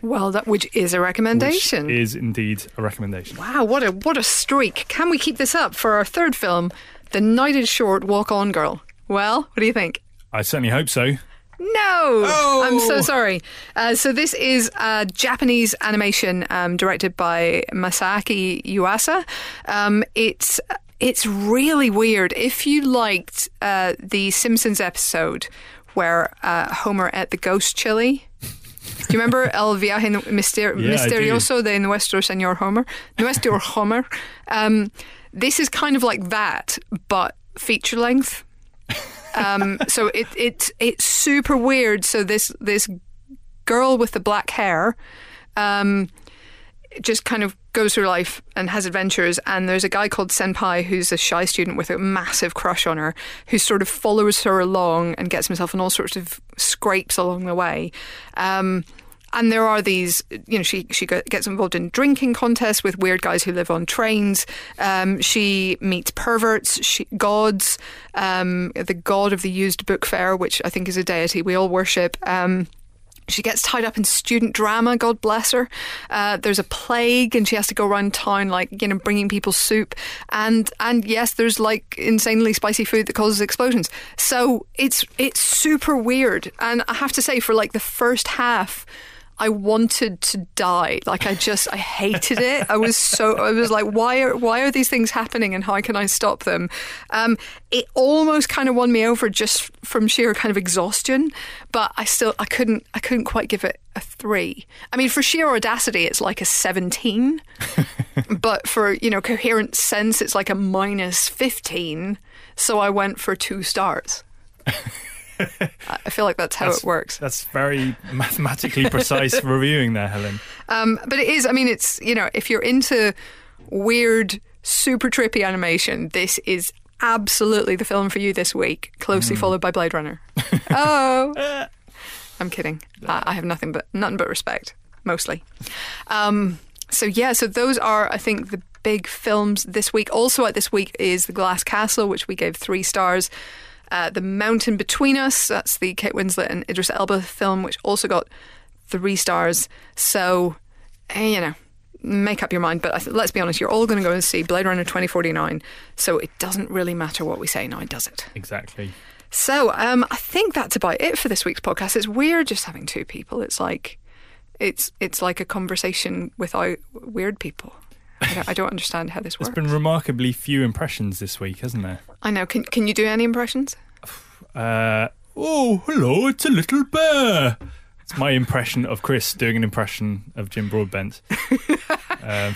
Well, that which is a recommendation. Which is indeed a recommendation. wow, what a what a streak! Can we keep this up for our third film, The Night Is Short, Walk On Girl? Well, what do you think? I certainly hope so. No, I'm so sorry. Uh, so this is a Japanese animation um, directed by Masaki Yuasa. Um, it's it's really weird. If you liked uh, the Simpsons episode where uh, Homer ate the ghost chili. Do you remember El Viaje Mister- Yeah. Misterioso de Nuestro Señor Homer? Nuestro Homer. Um, this is kind of like that, but feature length. Um, so it, it it's super weird. So this this girl with the black hair um, just kind of goes through life and has adventures. And there's a guy called Senpai who's a shy student with a massive crush on her, who sort of follows her along and gets himself in all sorts of scrapes along the way. Um, and there are these, you know, she she gets involved in drinking contests with weird guys who live on trains. Um, she meets perverts, she, gods, um, the god of the used book fair, which I think is a deity we all worship. Um, she gets tied up in student drama, God bless her. Uh, there's a plague, and she has to go around town, like you know, bringing people soup. And and yes, there's like insanely spicy food that causes explosions. So it's it's super weird. And I have to say, for like the first half. I wanted to die. Like I just, I hated it. I was so, I was like, why are, why are these things happening, and how can I stop them? Um, it almost kind of won me over just from sheer kind of exhaustion, but I still, I couldn't, I couldn't quite give it a three. I mean, for sheer audacity, it's like a seventeen, but for you know coherent sense, it's like a minus fifteen. So I went for two stars. I feel like that's how That's- it works. That's very mathematically precise reviewing there, Helen. Um, but it is, I mean, it's, you know, if you're into weird, super trippy animation, this is absolutely the film for you this week, closely followed by Blade Runner. oh. I'm kidding. I, I have nothing but nothing but respect, mostly. Um, so yeah, so those are, I think, the big films this week. Also out this week is The Glass Castle, which we gave three stars. Uh, the Mountain Between Us, that's the Kate Winslet and Idris Elba film, which also got three stars. So, eh, you know, make up your mind. But th- let's be honest, you're all going to go and see Blade Runner 2049. So it doesn't really matter what we say now, does it? Exactly. So um, I think that's about it for this week's podcast. It's weird just having two people. It's like it's it's like a conversation without weird people. I don't, I don't understand how this There's works. been remarkably few impressions this week, hasn't there? I know. Can can you do any impressions? Uh, oh, hello, it's a little bear. It's my impression of Chris doing an impression of Jim Broadbent. um,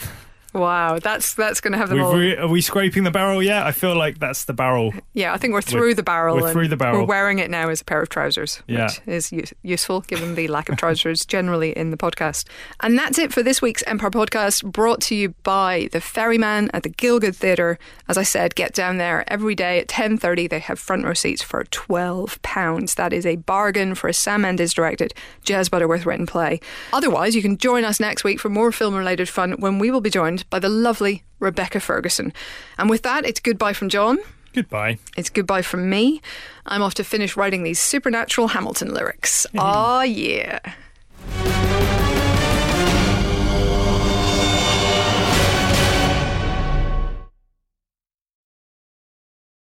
Wow, that's that's going to have them we've all. re- are we scraping the barrel yet? I feel like that's the barrel. yeah, I think we're through the barrel. we're and through the barrel. We're wearing it now as a pair of trousers, Yeah. which is u- useful given the lack of trousers generally in the podcast. And that's it for this week's Empire podcast, brought to you by the Ferryman at the Gielgud Theatre. As I said, get down there every day at ten thirty. They have front row seats for twelve pounds. That is a bargain for a Sam Mendes directed, Jez Butterworth written play. Otherwise, you can join us next week for more film related fun when we will be joined by the lovely Rebecca Ferguson. And with that, it's goodbye from John. Goodbye. It's goodbye from me. I'm off to finish writing these supernatural Hamilton lyrics. Ah, yeah.